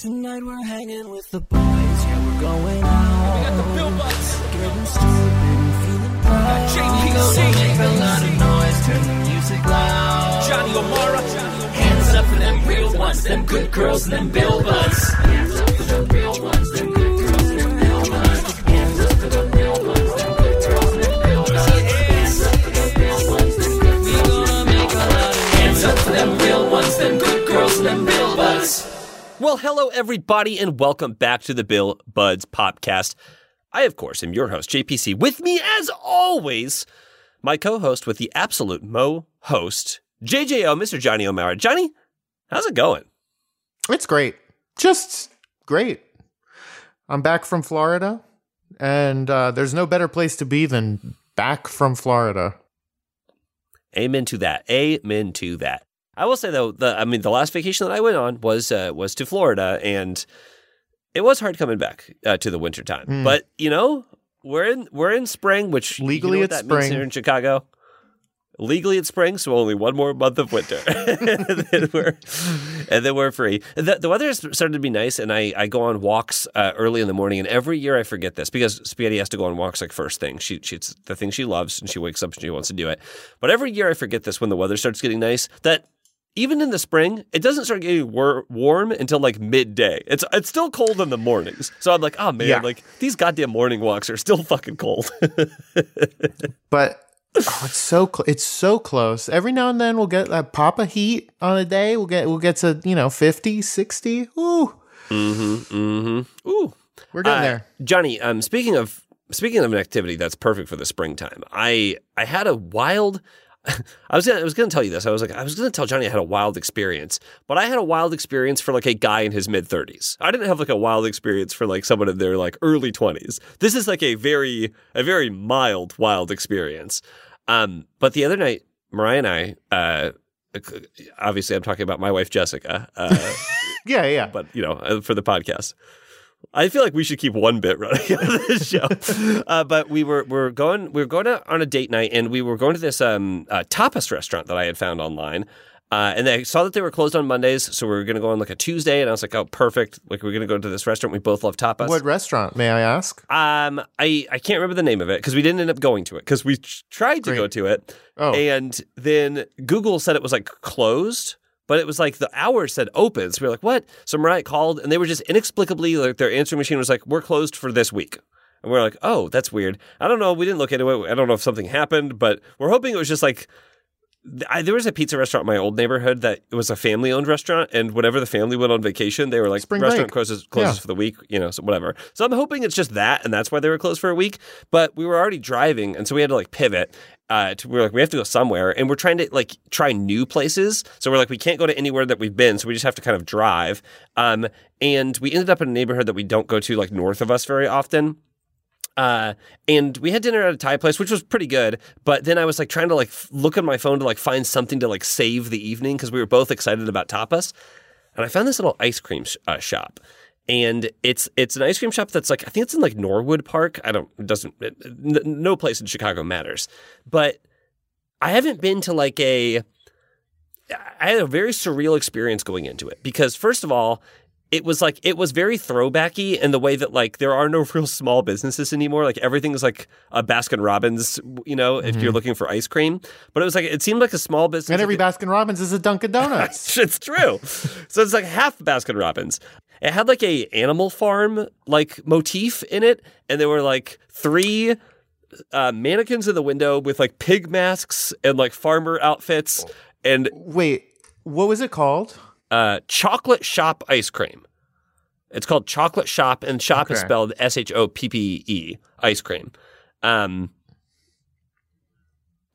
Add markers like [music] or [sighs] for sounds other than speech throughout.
Tonight we're hanging with the boys, yeah, we're going out. We got the Bill Buds. Getting stupid and feeling proud. JPC. Make a lot of noise, turn the music loud. Johnny O'Mara. Johnny Hands up for them real ones, them good girls and them Bill Buds. Hands up for them real ones, them Well, hello, everybody, and welcome back to the Bill Buds Podcast. I, of course, am your host, JPC. With me, as always, my co host with the absolute Mo host, JJO, Mr. Johnny O'Mara. Johnny, how's it going? It's great. Just great. I'm back from Florida, and uh, there's no better place to be than back from Florida. Amen to that. Amen to that. I will say though, the I mean, the last vacation that I went on was uh, was to Florida, and it was hard coming back uh, to the wintertime. Mm. But you know, we're in we're in spring, which you know Legally it's that spring. here in Chicago. Legally, it's spring, so only one more month of winter, [laughs] and, then we're, and then we're free. The, the weather has started to be nice, and I, I go on walks uh, early in the morning. And every year I forget this because Spaghetti has to go on walks like first thing. She, she it's the thing she loves, and she wakes up and she wants to do it. But every year I forget this when the weather starts getting nice. That even in the spring, it doesn't start getting war- warm until like midday. It's it's still cold in the mornings. So I'm like, oh man, Yeah. like these goddamn morning walks are still fucking cold. [laughs] But oh, it's so cl- it's so close. Every now and then we'll get that pop of heat on a day. We'll get we'll get to you know 50, 60. Ooh, mm-hmm. Mm-hmm. Ooh. we're getting Uh, there. Johnny, um, speaking of speaking of an activity that's perfect for the springtime, I I had a wild. [laughs] I was gonna I was gonna tell you this. I was like I was gonna tell Johnny I had a wild experience, but I had a wild experience for like a guy in his mid thirties. I didn't have like a wild experience for like someone in their like early twenties. This is like a very a very mild wild experience. Um, but the other night, Mariah and I, uh, obviously I'm talking about my wife Jessica. Uh, [laughs] Yeah, yeah. but you know, uh, for the podcast. I feel like we should keep one bit running [laughs] on this show. Uh, but we were we're going we were going on a date night, and we were going to this um, uh, tapas restaurant that I had found online. Uh, and I saw that they were closed on Mondays, so we were going to go on like a Tuesday, and I was like, "Oh, perfect! Like we're going to go to this restaurant. We both love tapas." what restaurant may I ask? Um, I I can't remember the name of it because we didn't end up going to it because we tried to Great. go to it, Oh, and then Google said it was like closed, but it was like the hours said open. So we were like, what? So Mariah called and they were just inexplicably like their answering machine was like, we're closed for this week. And we're like, oh, that's weird. I don't know. We didn't look into it. I don't know if something happened, but we're hoping it was just like I, there was a pizza restaurant in my old neighborhood that it was a family owned restaurant, and whenever the family went on vacation, they were like, Spring restaurant break. closes closes Yeah. for the week, you know, so whatever. So I'm hoping it's just that, and that's why they were closed for a week. But we were already driving, and so we had to like pivot. Uh, to, we we're like, we have to go somewhere, and we're trying to like try new places. So we're like, we can't go to anywhere that we've been, so we just have to kind of drive. Um, and we ended up in a neighborhood that we don't go to like north of us very often. Uh, and we had dinner at a Thai place, which was pretty good. But then I was like trying to like f- look at my phone to like find something to like save the evening because we were both excited about tapas. And I found this little ice cream sh- uh, shop, and it's it's an ice cream shop that's like I think it's in like Norwood Park. I don't it doesn't it, n- no place in Chicago matters, but I haven't been to like a. I had a very surreal experience going into it because first of all, it was like it was very throwbacky in the way that like there are no [laughs] real small businesses anymore. Like everything is like a Baskin Robbins, you know, if you're looking for ice cream. But it was like it seemed like a small business. Mm-hmm. and every Baskin Robbins is a Dunkin' Donuts. [laughs] it's true. so it's like half Baskin Robbins. It had like a animal farm like motif in it, and there were like three uh, mannequins in the window with like pig masks and like farmer outfits and Wait, what was it called? Uh, chocolate shop ice cream. It's called chocolate shop, and shop is spelled S H O P P E ice cream. Um,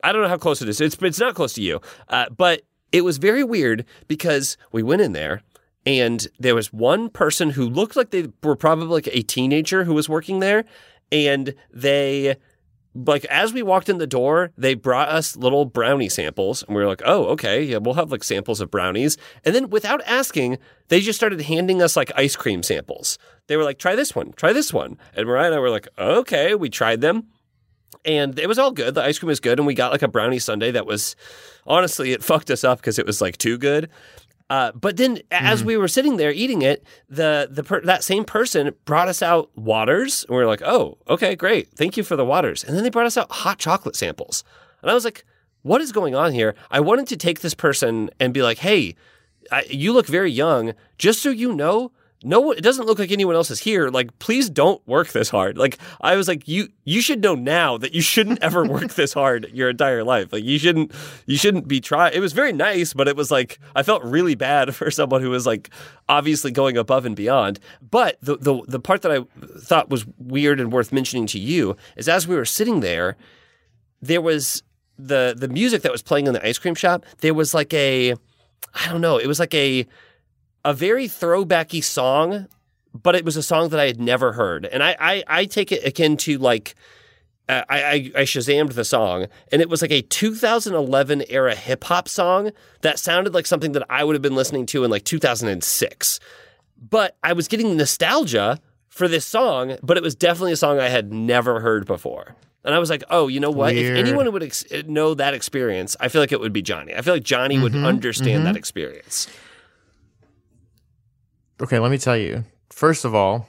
I don't know how close it is. It's it's not close to you, uh, but it was very weird because we went in there. And there was one person who looked like they were probably like a teenager who was working there. And they like as we walked in the door, they brought us little brownie samples, and we were like, "Oh, okay, yeah, we'll have like samples of brownies." And then, without asking, they just started handing us like ice cream samples. They were like, "Try this one, try this one," and Mariah and I were like, "Okay." We tried them, and it was all good. The ice cream was good, and we got like a brownie sundae that was honestly it fucked us up because it was like too good. Uh, but then, as we were sitting there eating it, the the per- that same person brought us out waters, and we were like, "Oh, okay, great, thank you for the waters." And then they brought us out hot chocolate samples, and I was like, "What is going on here?" I wanted to take this person and be like, "Hey, I, you look very young. Just so you know." No it doesn't look like anyone else is here. Like, please don't work this hard. Like, I was like, you, you should know now that you shouldn't ever work this hard your entire life. Like, you shouldn't, you shouldn't be trying. It was very nice, but it was like, I felt really bad [laughs] for someone who was like, obviously going above and beyond. But the, the, the part that I thought was weird and worth mentioning to you is as we were sitting there, there was the, the music that was playing in the ice cream shop. There was like a, I don't know, it was like a, a very throwbacky song, but it was a song that I had never heard. And I, I, I take it akin to like, uh, I, I, I Shazammed the song, and it was like a 2011 era hip hop song that sounded like something that I would have been listening to in like 2006. But I was getting nostalgia for this song, but it was definitely a song I had never heard before. And I was like, oh, you know what? Weird. If anyone would ex- know that experience, I feel like it would be Johnny. I feel like Johnny would understand that experience. Okay, let me tell you. First of all,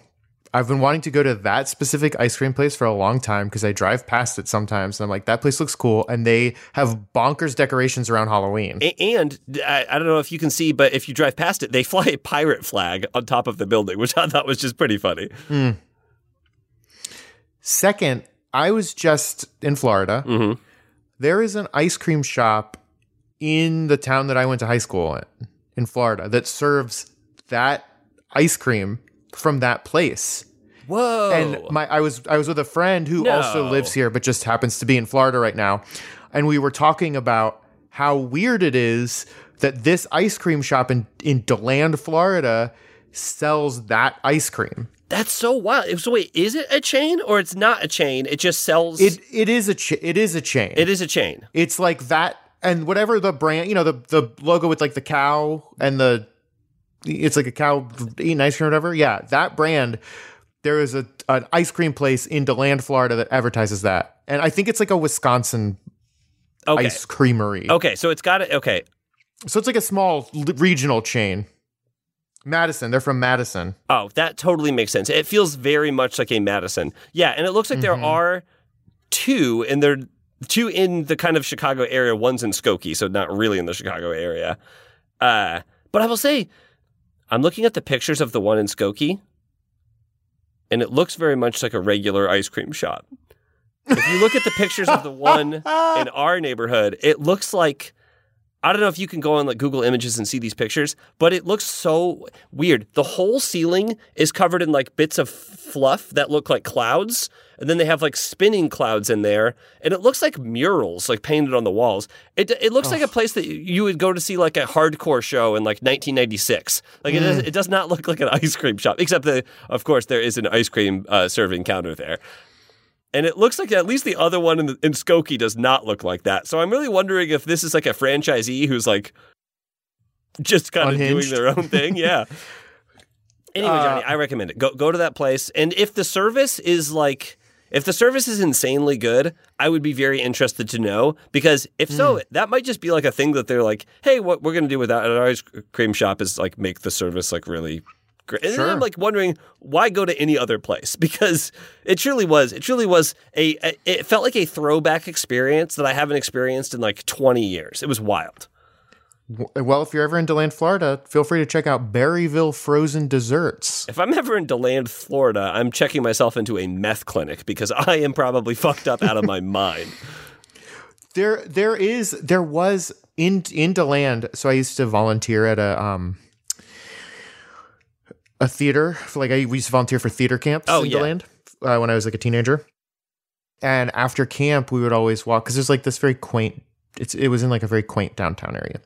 I've been wanting to go to that specific ice cream place for a long time because I drive past it sometimes and I'm like, that place looks cool. And they have bonkers decorations around Halloween. And I, I don't know if you can see, but if you drive past it, they [laughs] fly a pirate flag on top of the building, which I thought was just pretty funny. Second, I was just in Florida. Mhm. There is an ice cream shop in the town that I went to high school in, in Florida, that serves that ice cream from that place. Whoa! And my I was I was with a friend who also lives here but just happens to be in Florida right now. And we were talking about how weird it is that this ice cream shop in in DeLand, Florida sells that ice cream. That's so wild. So wait, is it a chain or it's not a chain? It just sells. It it is a cha- it is a chain. it is a chain. It's like that, and whatever the brand, you know, the the logo with like the cow and the, it's like a cow eating ice cream or whatever. Yeah, that brand. There is a an ice cream place in Deland, Florida that advertises that, and I think it's like a Wisconsin Okay. ice creamery. Okay, so it's got it. Okay, So it's like a small regional chain. Madison, they're from Madison. Oh, that totally makes sense. It feels very much like a Madison. Yeah, and it looks like there are two, and they're two in the kind of Chicago area. One's in Skokie, so not really in the Chicago area. Uh, but I will say, I'm looking at the pictures of the one in Skokie, and it looks very much like a regular ice cream shop. If you look at the pictures of the one [laughs] in our neighborhood, it looks like I don't know if you can go on like Google Images and see these pictures, but it looks so weird. The whole ceiling is covered in like bits of fluff that look like clouds, and then they have like spinning clouds in there, and it looks like murals like painted on the walls. It it looks like a place that you would go to see like a hardcore show in like 1996. Like it, does, it does not look like an [laughs] ice cream shop, except that of course there is an ice cream uh, serving counter there. And it looks like at least the other one in, the, in Skokie does not look like that. So I'm really wondering if this is like a franchisee who's like just kind of doing their own thing. [laughs] Yeah. anyway, Johnny, I recommend it. Go go to that place, and if the service is like. If the service is insanely good, I would be very interested to know because if so, mm. that might just be like a thing that they're like, "Hey, what we're going to do with that at our ice cream shop is like make the service like really great." And then I'm like wondering why go to any other place [laughs] because it truly was, it truly was a, a it felt like a throwback experience that I haven't experienced in like 20 years. It was wild. Well, if you're ever in DeLand, Florida, feel free to check out Berryville Frozen Desserts. If I'm ever in DeLand, Florida, I'm checking myself into a meth clinic because I am probably [laughs] fucked up out of my mind. There, there is, there was in in Deland. So I used to volunteer at a um a theater. Like I we used to volunteer for theater camps Oh, in yeah. Deland uh, when I was like a teenager. And after camp, we would always walk because there's like this very quaint. It's it was in like a very quaint downtown area,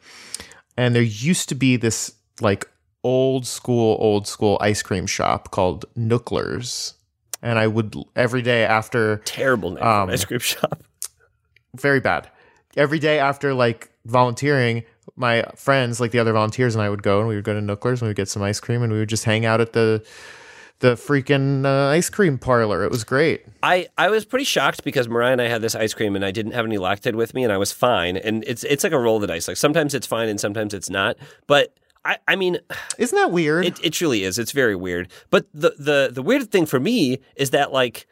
and there used to be this like old school, old school ice cream shop called Nooklers. And I would every day after Terrible name Um, ice cream shop. [laughs] very bad. Every day after like volunteering, my friends, like the other volunteers, and I would go and we would go to Nooklers and we would get some ice cream and we would just hang out at the the freaking uh, ice cream parlor. It was great. I, I was pretty shocked because Mariah and I had this ice cream and I didn't have any Lactaid with me and I was fine. And it's it's like a roll of the dice. Like sometimes it's fine and sometimes it's not. But I, I mean, [sighs] Isn't that weird? it, it truly is. It's very weird. But the the the weird thing for me is that like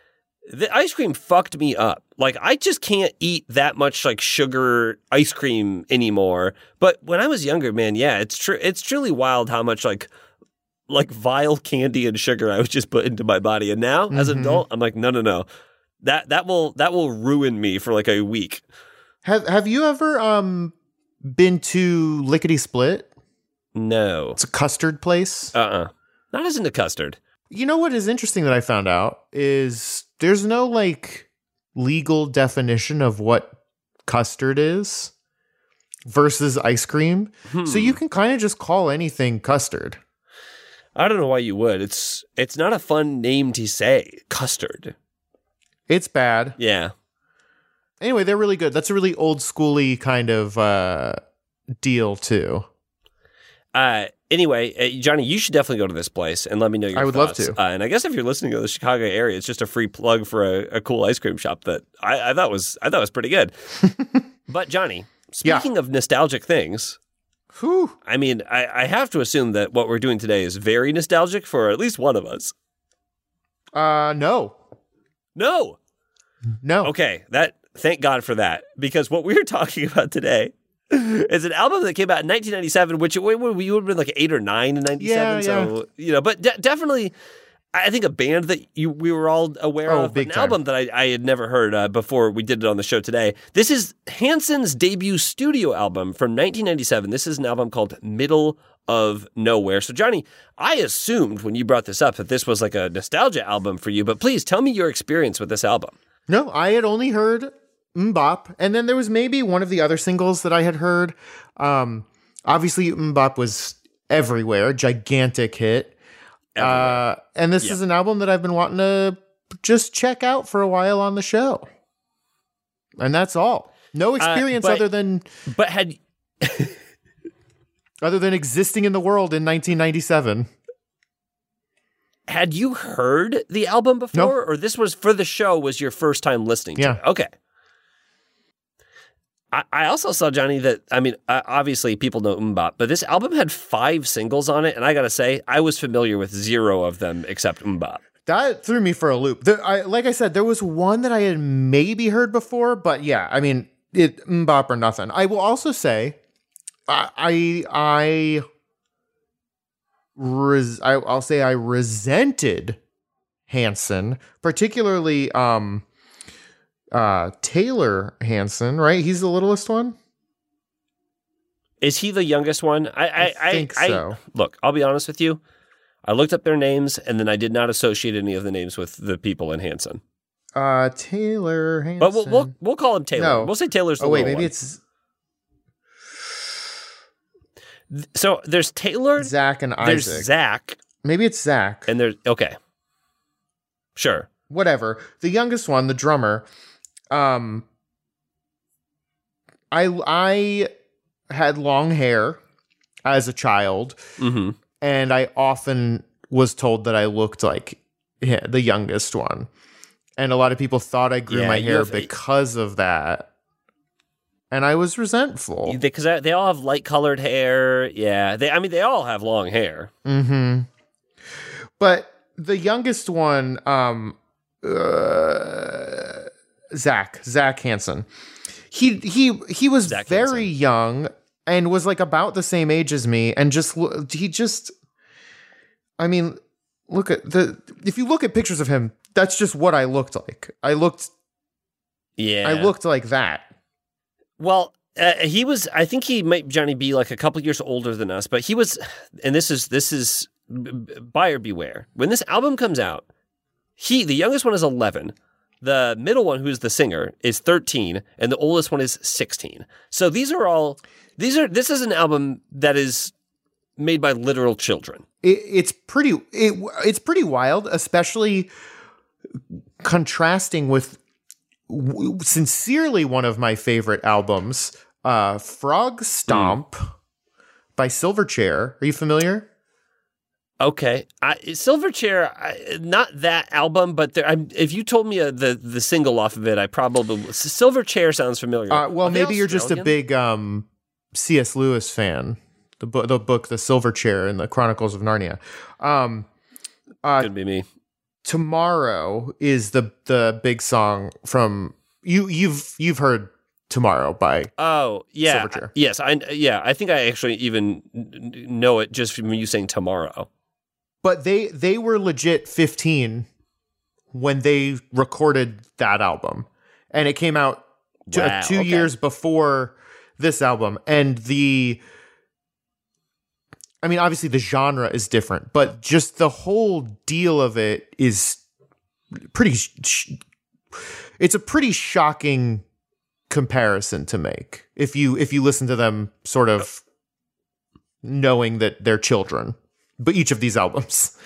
the ice cream fucked me up. Like I just can't eat that much like sugar ice cream anymore. But when I was younger, man, yeah, it's true. It's truly wild how much like like vile candy and sugar I was just put into my body. And now, as an adult, I'm like, no, no, no. That that will that will ruin me for like a week. have Have you ever um been to Lickety Split? No. It's a custard place. Uh uh Not as into custard. You know what is interesting that I found out is there's no like legal definition of what custard is versus ice cream. So Hmm. you can kind of just call anything custard. I don't know why you would. It's it's not a fun name to say. Custard. It's bad. Yeah. Anyway, they're really good. That's a really old schooly kind of uh deal too. Uh, anyway, uh, Johnny, you should definitely go to this place and let me know your I would love to. Uh, and I guess if you're listening to the Chicago area, it's just a free plug for a, a cool ice cream shop that I, I thought was I thought was pretty good. [laughs] but Johnny, Yeah. speaking of nostalgic things, Whew. I mean, I, I have to assume that what we're doing today is very nostalgic for at least one of us. Uh no. No. No. Okay, that thank God for that because what we're [laughs] talking about today is an album that came out in 1997, which we would have been like eight or nine in 97. Yeah, so you know, but de- definitely, I think a band that you we were all aware Oh, of, an time. album that I, I had never heard uh, before we did it on the show today. This is Hanson's debut studio album from 1997. This is an album called Middle of Nowhere. So Johnny, I assumed when you brought this up that this was like a nostalgia album for you, but please tell me your experience with this album. No, I had only heard MMMBop, and then there was maybe one of the other singles that I had heard. Um, obviously, MMMBop was everywhere, gigantic hit. Uh, and this Yeah. is an album that I've been wanting to just check out for a while on the show. And that's all. No experience but- other than But had [laughs] other than existing in the world in 1997. had you heard the album before, or this was for the show? Was your first time listening? to Yeah. it? Okay. I, also saw Johnny that I mean, obviously people know MMMBop, but this album had five singles on it, and I gotta say, I was familiar with zero of them except MMMBop. That threw me for a loop. There, I, like I said, there was one that I had maybe heard before, but yeah, I mean, it MMMBop or nothing. I will also say, I, I, I, res, I I'll say I resented Hanson, particularly um, uh, Taylor Hanson. Right, he's the littlest one. Is he the youngest one? I I, I think so. look, I'll be honest with you. I looked up their names, and then I did not associate any of the names with the people in Hanson. Uh, Taylor Hanson. But we'll we'll, we'll call him Taylor. No. We'll say Taylor's the oh wait, maybe one. it's so. There's Taylor. Zach and There's Isaac. Zach, maybe it's Zach. and there's okay. Sure. whatever the youngest one the drummer um i i had long hair as a child Mm-hmm. and i often was told that i looked like yeah, the youngest one and a lot of people thought i grew Yeah, my hair have- because of that and i was resentful Because they all have light colored hair. Yeah. They. I mean, they all have long hair. Mm-hmm. But the youngest one, um, uh, Zach, Zach Hanson, he he he was Zach very Hanson. young and was like about the same age as me, and just he just, I mean, look at the if you look at pictures of him, that's just what I looked like. I looked, Yeah. I looked like that. Well, uh, he was. I think he might Johnny be like a couple years older than us, but he was. And this is this is buyer beware. When this album comes out, he the youngest one is eleven. The middle one, who's the singer, is thirteen, and the oldest one is sixteen. So these are all. These are. This is an album that is made by literal children. it, it's pretty it, it's pretty wild especially contrasting with w- sincerely one of my favorite albums uh Frogstomp by silverchair are you familiar Okay, I, Silverchair, I, not that album, but there, I'm, if you told me uh the the single off of it, I probably Silverchair sounds familiar. uh, well Are maybe you're just a big um cs lewis fan the book, the book, the Silver Chair, and the Chronicles of Narnia. Um, Could be me. tomorrow is the the big song from you. You've you've heard tomorrow by Oh yeah, Silverchair. yes. I yeah. I think I actually even know it just from you saying tomorrow. But they they were legit 15 when they recorded that album. And it came out t- uh, Wow, two okay. years before this album. And the i mean obviously the genre is different but just the whole deal of it is pretty sh- sh- it's a pretty shocking comparison to make if you if you listen to them sort of knowing that they're children but each of these albums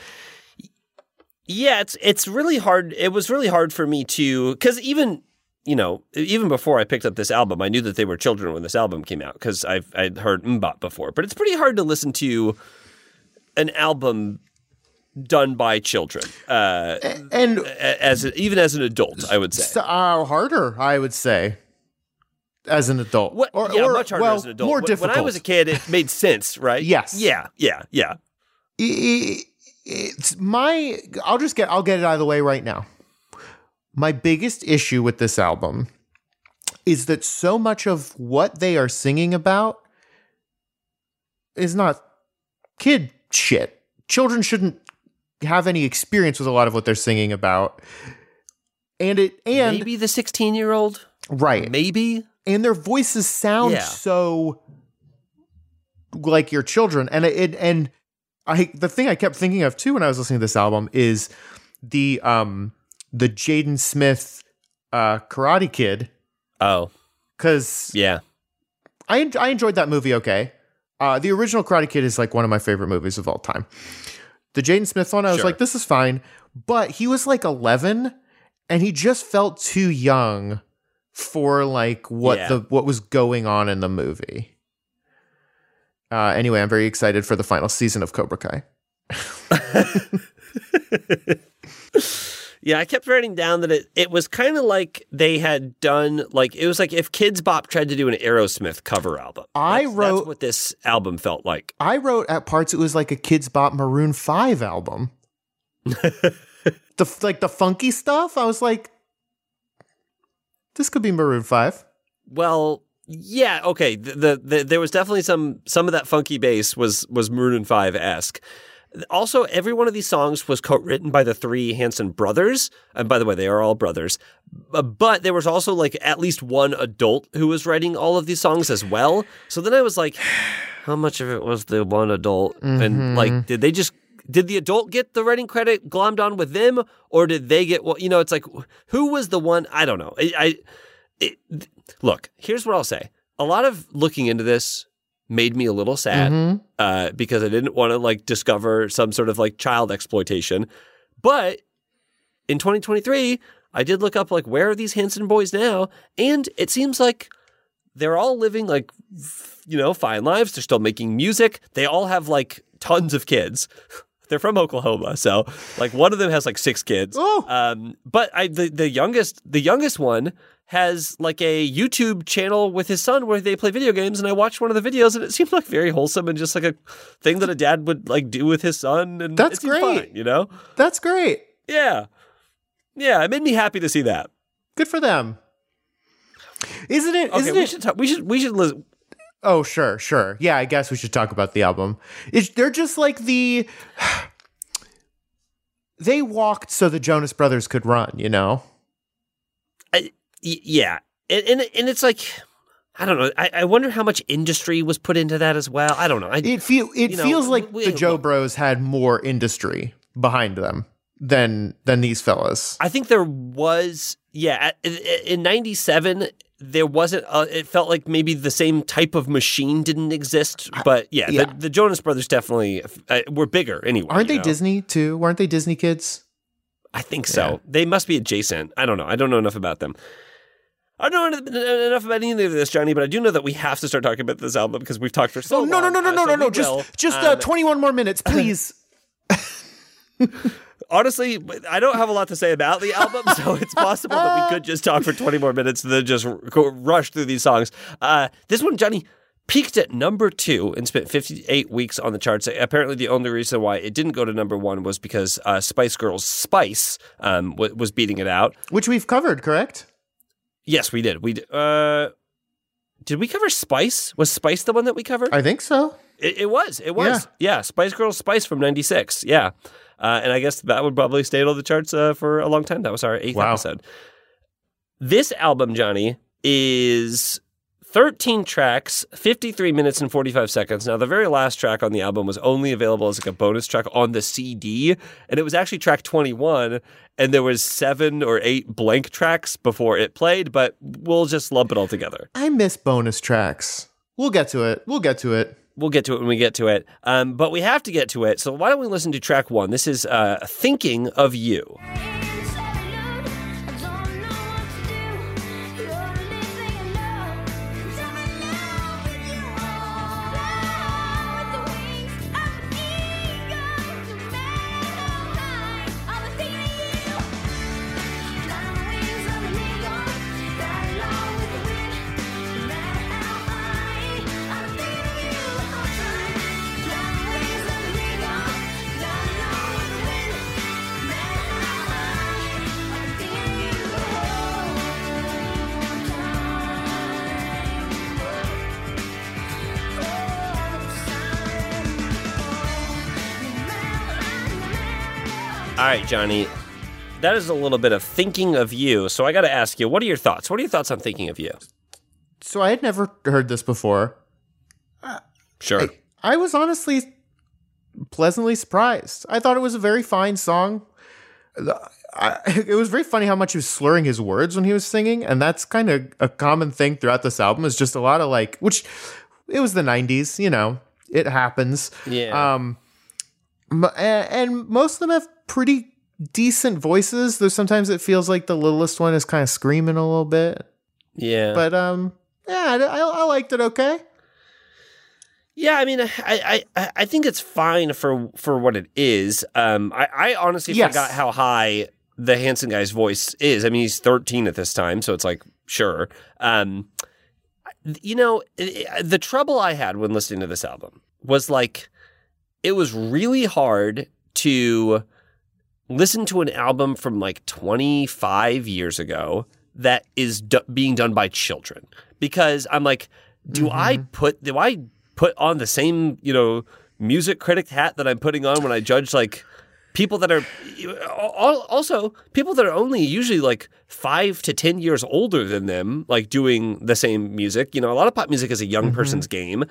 Yeah, it's it's really hard. It was really hard for me to because even you know even before I picked up this album, I knew that they were children when this album came out because I've I'd heard MMMBop before. But it's pretty hard to listen to an album done by children uh, and as a, even as an adult. I would say. uh, harder, I would say, as an adult. What, Or- yeah, or, much harder well, as an adult. More When- difficult. When I was a kid, it made sense, right? [laughs] Yes. Yeah. Yeah. Yeah. It's my. I'll just get. I'll get it out of the way right now. My biggest issue with this album is that so much of what they are singing about is not kid shit. Children shouldn't have any experience with a lot of what they're singing about. And it and Maybe the sixteen-year-old. right. Maybe. and their voices sound Yeah. so like your children and it and i the thing i kept thinking of too when i was listening to this album is the um the jaden smith uh karate kid Oh. because Yeah. I, I enjoyed that movie okay uh the original karate kid is like one of my favorite movies of all time the jaden smith one i was Sure. like this is fine but he was like 11 and he just felt too young for like what Yeah. the what was going on in the movie uh anyway i'm very excited for the final season of cobra kai [laughs] Yeah, I kept writing down that it, it was kind of like they had done like it was like if Kidz Bop tried to do an Aerosmith cover album. I That's- wrote- that's what this album felt like. i wrote at parts it was like a Kidz Bop maroon 5 album [laughs] the like the funky stuff i was like this could be maroon 5 Well, yeah, okay. The, the, the there was definitely some some of that funky bass was was Maroon Five esque. Also, every one of these songs was co-written by the three Hanson brothers. And by the way, they are all brothers. Uh, But there was also like at least one adult who was writing all of these songs as well. So then I was like, [sighs] how much of it was the one adult? And like, did they just did the adult get the writing credit glommed on with them, or did they get? Well, you know, it's like who was the one? I don't know. I, I it, look. Here's what I'll say. A lot of looking into this made me a little sad uh, because I didn't want to like discover some sort of like child exploitation. But in 2023, I did look up like where are these Hanson boys now, and it seems like they're all living like you know fine lives. They're still making music. They all have like tons of kids. They're from Oklahoma, so like one of them has like six kids. Oh. Um, but I the the youngest the youngest one has like a YouTube channel with his son where they play video games, and I watched one of the videos, and it seemed like very wholesome and just like a thing that a dad would like do with his son, and That's great. fine, you know? That's great. Yeah, yeah, it made me happy to see that. Good for them. Isn't it? Okay, not we it? should talk, we should we should listen. Oh, sure, sure. Yeah, I guess we should talk about the album. It's, they're just like the. [sighs] They walked so the Jonas Brothers could run, you know? I, y- yeah, and, and and it's like I don't know. I, I wonder how much industry was put into that as well. I don't know. I, It feel it You know, feels like we- the Joe look- Bros had more industry behind them than than these fellas. I think there was, yeah, in '97 there wasn't. Uh, it felt like maybe the same type of machine didn't exist, but yeah, yeah. The, the Jonas Brothers definitely uh, were bigger anyway. Aren't they know? Disney too? Weren't they Disney kids? I think so. Yeah. They must be adjacent. I don't know. I don't know enough about them. I don't know enough about any of this, Johnny, but I do know that we have to start talking about this album because we've talked for so Oh no no long. no no Uh, no so no no! Just just uh, Um, twenty one more minutes, [laughs] please. [laughs] honestly, I don't have a lot to say about the album, so [laughs] it's possible that we could just talk for 20 more minutes and then just rush through these songs. Uh, this one, Johnny, peaked at number two and spent 58 weeks on the charts. Apparently, the only reason why it didn't go to number one was because uh, Spice Girls' Spice um, w- was beating it out. Which we've covered, correct? Yes, we did. We d- uh, did we cover Spice? Was Spice the one that we covered? I think so. It, it was. It was. Yeah. Spice Girls Spice from 96. Yeah. Uh, and I guess that would probably stay on the charts uh, for a long time. That was our eighth Wow. episode. This album, Johnny, is 13 tracks, 53 minutes and 45 seconds. Now, the very last track on the album was only available as like a bonus track on the CD, and it was actually track 21, and there was seven or eight blank tracks before it played, but we'll just lump it all together. I miss bonus tracks. We'll get to it. We'll get to it. We'll get to it when we get to it. Um, but we have to get to it. So why don't we listen to track one? This is uh, Thinking of You. Right, Johnny. That is a little bit of Thinking of You. So I got to ask you, what are your thoughts? What are your thoughts on Thinking of You? So I had never heard this before. Sure. I was honestly pleasantly surprised. I thought it was a very fine song. I, [laughs] it was very funny how much he was slurring his words when he was singing, and that's kind of a common thing throughout this album. Is just a lot of like, which it was the '90s, you know, it happens. Yeah. Um, and most of them have pretty decent voices. Though sometimes it feels like the littlest one is kind of screaming a little bit. yeah. But um, yeah, I, I liked it. Okay. Yeah, I mean, I, I, I think it's fine for for what it is. Um, I, I honestly Yes. forgot how high the Hanson guy's voice is. I mean, he's 13 at this time, so it's like sure. Um, you know, the trouble I had when listening to this album was like, it was really hard to listen to an album from like 25 years ago that is d- being done by children. Because I'm like, do I mm-hmm. put do I put on the same you know music critic hat that I'm putting on when I judge like people that are also people that are only usually like five to ten years older than them, like doing the same music. You know, a lot of pop music is a young mm-hmm. person's game,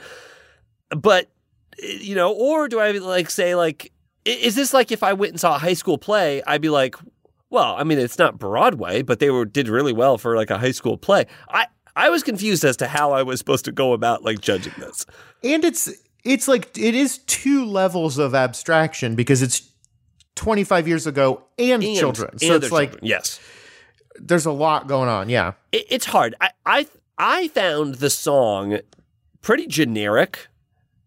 but you know, or do I like say like, is this like if I went and saw a high school play, I'd be like, well, I mean, it's not Broadway, but they were did really well for like a high school play. I I was confused as to how I was supposed to go about like judging this. and it's it's like it is two levels of abstraction because it's 25 years ago and, And- children so and it's like children. yes, there's a lot going on yeah it, it's hard. I, I I found the song pretty generic.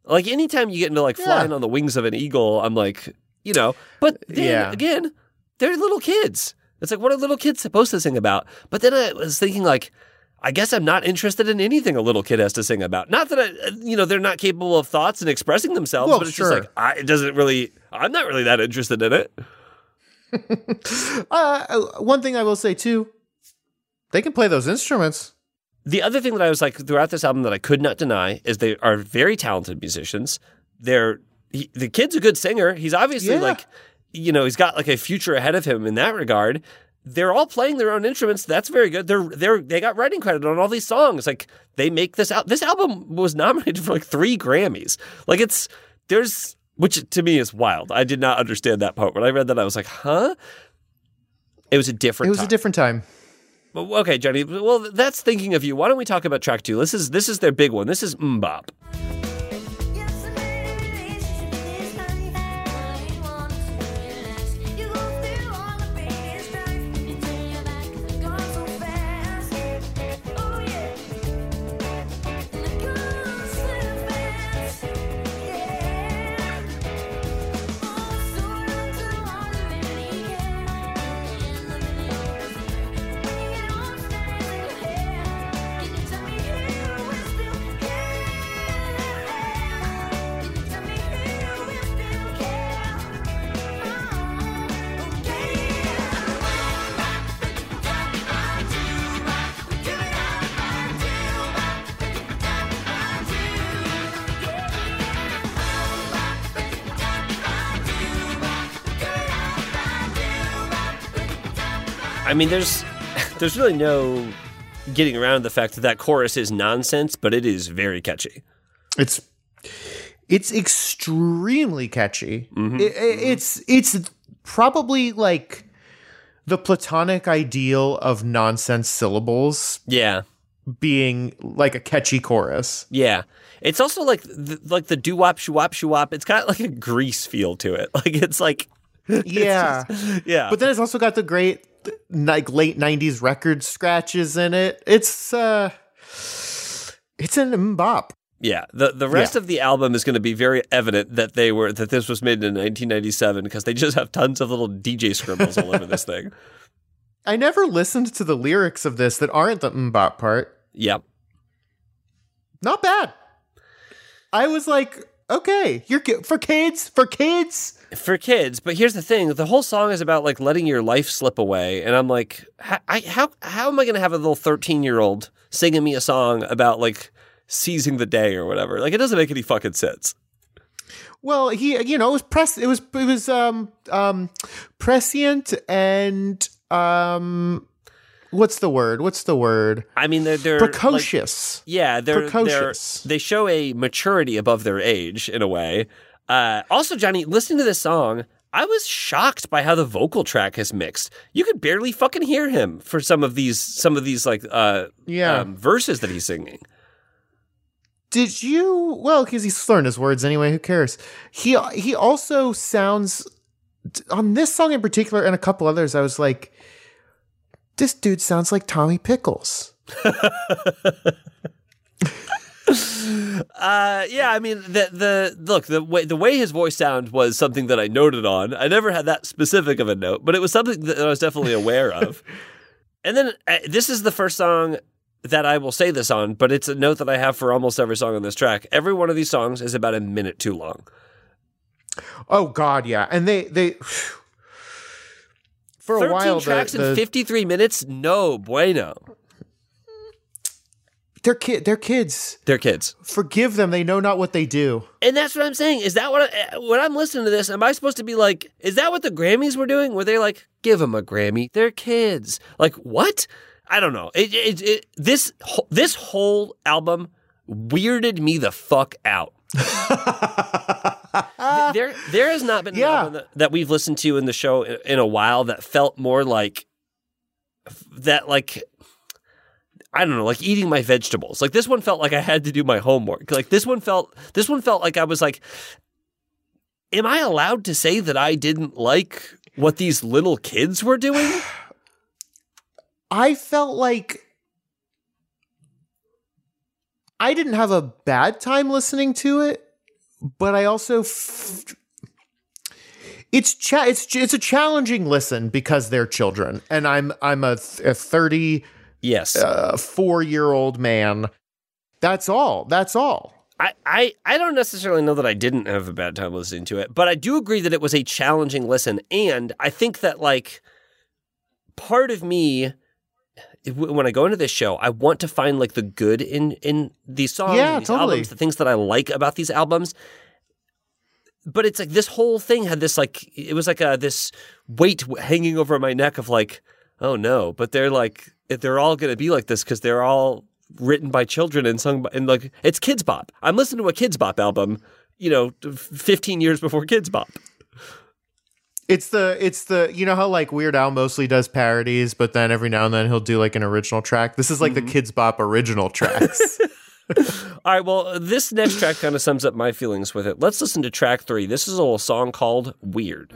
Like anytime you get into like Yeah. flying on the wings of an eagle, I'm like, you know. But then Yeah. again, they're little kids. It's like what are little kids supposed to sing about? But then I was thinking like. I guess I'm not interested in anything a little kid has to sing about. Not that I, you know, they're not capable of thoughts and expressing themselves, Well, but it's sure. just like I, it doesn't really. I'm not really that interested in it. [laughs] uh, one thing i will say too they can play those instruments The other thing that I was like throughout this album that I could not deny is they are very talented musicians. They're he, the kid's a good singer. He's obviously Yeah. like you know he's got like a future ahead of him in that regard. They're all playing their own instruments. That's very good. They're they're they got writing credit on all these songs. Like they make this out. This album was nominated [laughs] for like three Grammys. Like it's there's which to me is wild. I did not understand that part when I read that. I was like, huh. It was a different. Time. It was time. a different time Okay, Johnny. Well, that's thinking of you. Why don't we talk about track two? This is this is their big one. This is MMMBop. I mean, there's [laughs] there's really no getting around the fact that that chorus is nonsense, but it is very catchy. It's it's extremely catchy. Mm-hmm. It- it- it's it's probably like the platonic ideal of nonsense syllables Yeah, being like a catchy chorus. yeah. It's also like the, like the doo wop shoo wop shoo wop. It's got like a grease feel to it. [laughs] Like it's like [laughs] Yeah. yeah. but then it's also got the great like late 90s record scratches in it. It's uh it's an bop. Yeah, the the rest Yeah. of the album is going to be very evident that they were that this was made in 1997 because they just have tons of little DJ scribbles all over this [laughs] thing. I never listened to the lyrics of this that aren't the MMMBop part. Yep. Not bad. I was like, okay, you're for kids, for kids. For kids, but here's the thing: the whole song is about like letting your life slip away, and I'm like, how I, how, how am I going to have a little 13 year old singing me a song about like seizing the day or whatever? Like, it doesn't make any fucking sense. Well, he, you know, it was press. It was it was um um prescient and um what's the word? What's the word? I mean, they're, they're like- Precocious. Yeah, they're, they're Precocious. they show a maturity above their age in a way. Uh, also, Johnny, listening to this song, I was shocked by how the vocal track is mixed. You could barely fucking hear him for some of these some of these like uh, Yeah. um, verses that he's singing. Did you? Well, because he's learned his words anyway. Who cares? He he also sounds on this song in particular and a couple others. I was like, this dude sounds like Tommy Pickles. [laughs] Uh, yeah, I mean the the look the way the way his voice sound was something that I noted on. I never had that specific of a note, but it was something that I was definitely aware of. [laughs] and then uh, this is the first song that I will say this on, but it's a note that I have for almost every song on this track. Every one of these songs is about a minute too long. Oh God, yeah, and they they [sighs] for a Thirteen while the, tracks the, in fifty-three minutes. No bueno. They're kid they're kids. They're kids. Forgive them; they know not what they do. And that's what I'm saying. Is that what I, when I'm listening to this? Am I supposed to be like? Is that what the Grammys were doing? Were they like, give them a Grammy? They're kids. Like what? I don't know. It, it, it, this this whole album weirded me the fuck out. [laughs] there there has not been an Yeah. album that, that we've listened to in the show in, in a while that felt more like that like I don't know, like eating my vegetables. Like this one felt like I had to do my homework. Like this one felt this one felt like I was like am I allowed to say that I didn't like what these little kids were doing? [sighs] I felt like I didn't have a bad time listening to it, but I also f- it's cha- it's it's a challenging listen because they're children, and I'm I'm a a thirty Yes. uh, four year old man. That's all. That's all. I, I, I don't necessarily know that I didn't have a bad time listening to it, but I do agree that it was a challenging listen. And I think that, like, part of me, when I go into this show, I want to find, like, the good in, in these songs, Yeah, and these totally. albums, the things that I like about these albums. But it's like this whole thing had this, like, it was like a, this weight hanging over my neck of, like, oh no, but they're like, they're all going to be like this because they're all written by children and sung by, and like it's Kidz Bop. I'm listening to a Kidz Bop album, you know, 15 years before Kidz Bop. It's the it's the you know how like Weird Al mostly does parodies, but then every now and then he'll do like an original track. This is like the mm-hmm. Kidz Bop original tracks. [laughs] [laughs] All right, well, this next track kind of sums up my feelings with it. Let's listen to track three. This is a little song called Weird.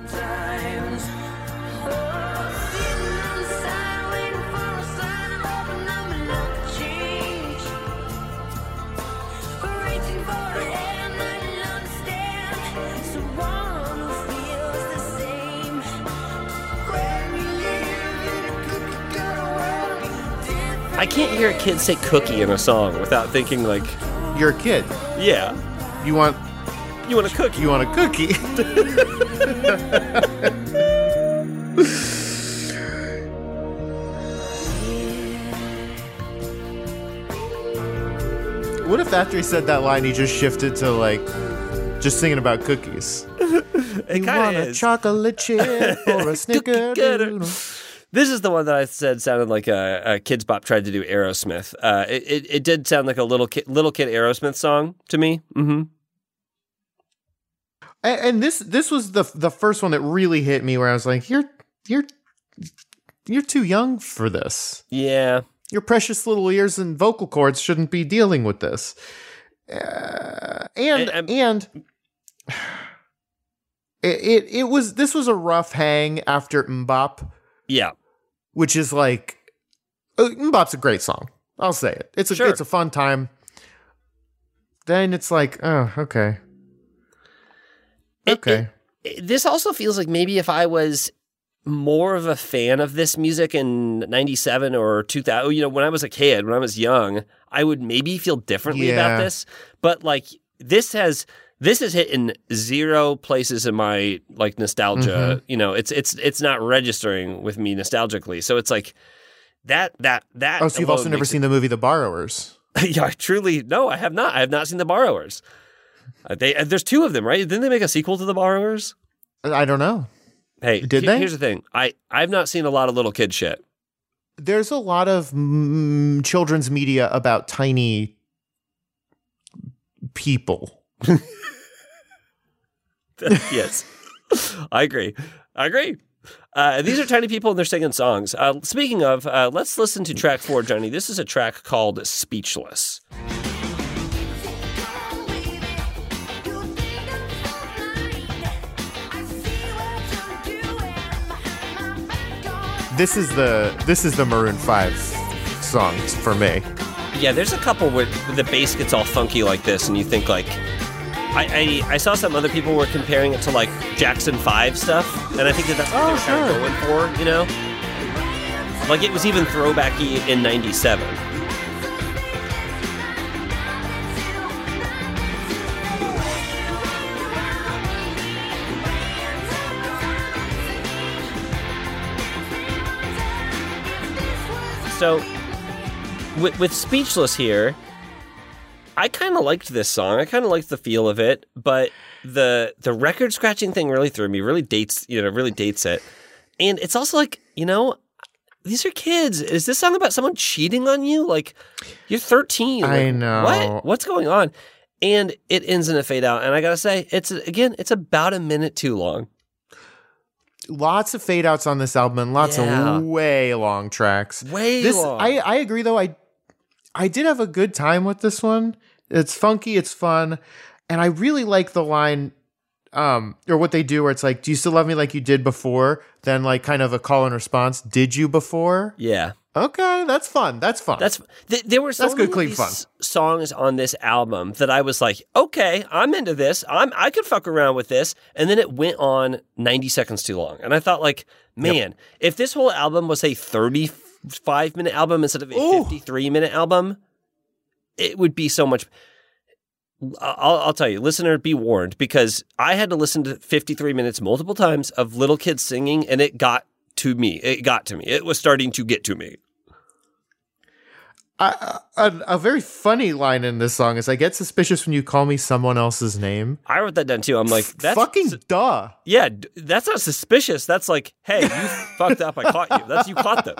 Can't hear a kid say cookie in a song without thinking like, You're a kid. yeah, You want you want a cookie. you want a cookie. [laughs] what if after he said that line he just shifted to like just singing about cookies? [laughs] It You want a is. chocolate chip or a [laughs] cutter. This is the one that I said sounded like a, a Kidz Bop tried to do Aerosmith. Uh, it, it it did sound like a little kid little kid Aerosmith song to me. hmm And, and this this was the the first one that really hit me, where I was like, "You're you're you're too young for this. Yeah, Your precious little ears and vocal cords shouldn't be dealing with this." Uh, and And, and, [sighs] um, it, it it was this was a rough hang after MMMBop, yeah. which is like uh, MMMBop's a great song. I'll say it. It's a Sure. it's a fun time. Then it's like, oh, okay, It- okay. it- this also feels like maybe if I was more of a fan of this music in 97 or 2000 you know when i was a kid when i was young i would maybe feel differently about this but like this has this is hit in zero places in my like nostalgia Mm-hmm. you know it's it's it's not registering with me nostalgically so it's like that that that oh, so you've also never seen the movie The Borrowers? it, [laughs] yeah truly no i have not i have not seen the borrowers uh, they uh, there's two of them right didn't they make a sequel to the borrowers I don't know. Hey, Did he- they? Here's the thing. I I've not seen a lot of little kid shit. There's a lot of mm, children's media about tiny people. [laughs] yes, I agree. I agree. Uh, and these are tiny people and they're singing songs. Uh, speaking of, uh, let's listen to track four, Johnny. This is a track called "Speechless." This is the this is the Maroon Five songs for me. Yeah, there's a couple where the bass gets all funky like this, and you think like, I, I I saw some other people were comparing it to like Jackson Five stuff, and I think that that's what Oh, they're kind of going for, you know. Like it was even throwbacky in '97. So, with, with Speechless here, I kind of liked this song. I kind of liked the feel of it, but the the record scratching thing really threw me. Really dates, you know, really dates it. And it's also like, you know, these are kids. Is this song about someone cheating on you? Like, you're 13. I Like, know. What? What's going on? And it ends in a fade out. And I gotta say, it's again, it's about a minute too long. Lots of fade outs on this album and lots Yeah. of way long tracks. Way this long. I I agree though. I I did have a good time with this one. It's funky, it's fun, and I really like the line um or what they do where it's like, "Do you still love me like you did before?" Then like kind of a call and response, "Did you before?" yeah. Okay, that's fun. That's fun. That's th- there were so That's good, clean fun. songs on this album that I was like, okay, I'm into this. I'm I could fuck around with this, and then it went on 90 seconds too long, and I thought like, man, if this whole album was a 35 minute album instead of a Ooh. 53 minute album, it would be so much. I'll, I'll tell you, listener, be warned because I had to listen to 53 minutes multiple times of little kids singing, and it got to me. It got to me. It was starting to get to me. I, a, a very funny line in this song is I get suspicious when you call me someone else's name. I wrote that down too. I'm like, that's fucking duh. yeah. That's not suspicious. That's like, hey, you [laughs] fucked up. I caught you. That's you caught them.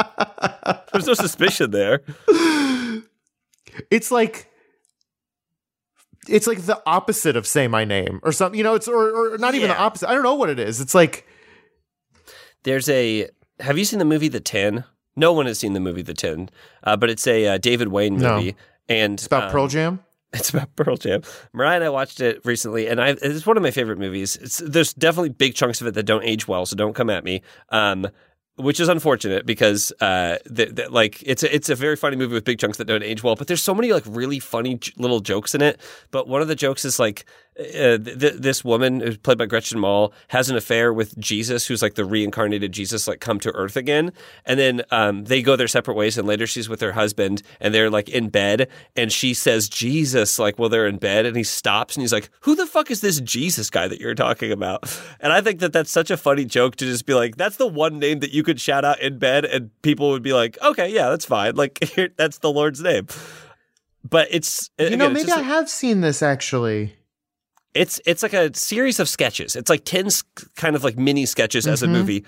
There's no suspicion there. It's like it's like the opposite of say my name or something. You know, it's or, or not even the opposite. I don't know what it is. It's like There's a. Have you seen the movie The Ten? No one has seen the movie The Ten, uh, but it's a uh, David Wain No. movie, and it's about um, Pearl Jam. [laughs] It's about Pearl Jam. Mariah and I watched it recently, and I it's one of my favorite movies. It's there's definitely big chunks of it that don't age well, so don't come at me. Um, which is unfortunate because uh, like it's a, it's a very funny movie with big chunks that don't age well. But there's so many like really funny j- little jokes in it. But one of the jokes is like uh, th- th- this woman who's played by Gretchen Mol has an affair with Jesus, who's like the reincarnated Jesus, like come to Earth again, and then um, they go their separate ways. And later she's with her husband, and they're like in bed, and she says Jesus like while they're in bed, and he stops and he's like, "Who the fuck is this Jesus guy that you're talking about?" And I think that that's such a funny joke to just be like, that's the one name that you could shout out in bed, and people would be like, "Okay, yeah, that's fine. Like [laughs] here, that's the Lord's name." But it's You again, know, maybe I have seen this actually. it's it's like a series of sketches. It's like ten kind of like mini sketches as a Mhm. movie.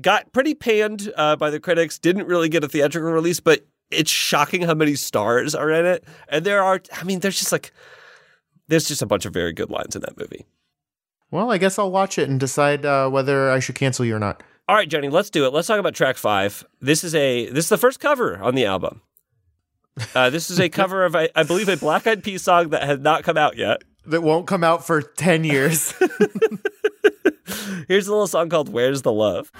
got pretty panned uh, by the critics. Didn't really get a theatrical release, but it's shocking how many stars are in it. And there are, I mean, there's just like, there's just a bunch of very good lines in that movie. Well, I guess I'll watch it and decide uh, whether I should cancel you or not. All right, Johnny, let's do it. Let's talk about track five. This is a this is the first cover on the album. Uh, this is a [laughs] cover of, I, I believe, a Black Eyed Peas song that had not come out yet. That won't come out for 10 years. [laughs] Here's a little song called "Where's the Love."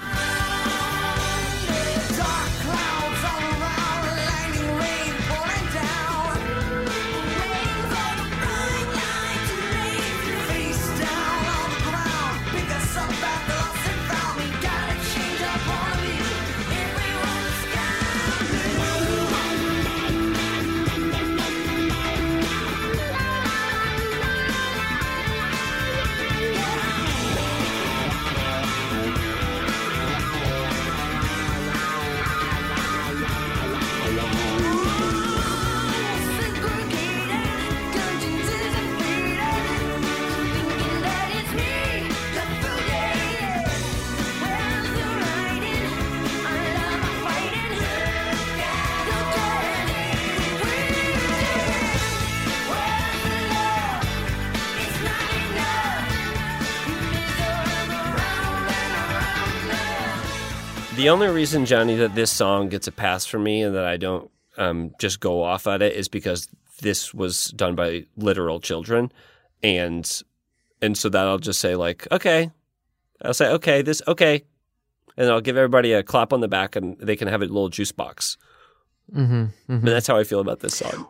Only reason, Johnny, that this song gets a pass from me and that I don't um, just go off at it is because this was done by literal children, and and so that I'll just say like, okay, I'll say okay, this okay, and I'll give everybody a clap on the back and they can have a little juice box. mm-hmm, And that's how I feel about this song.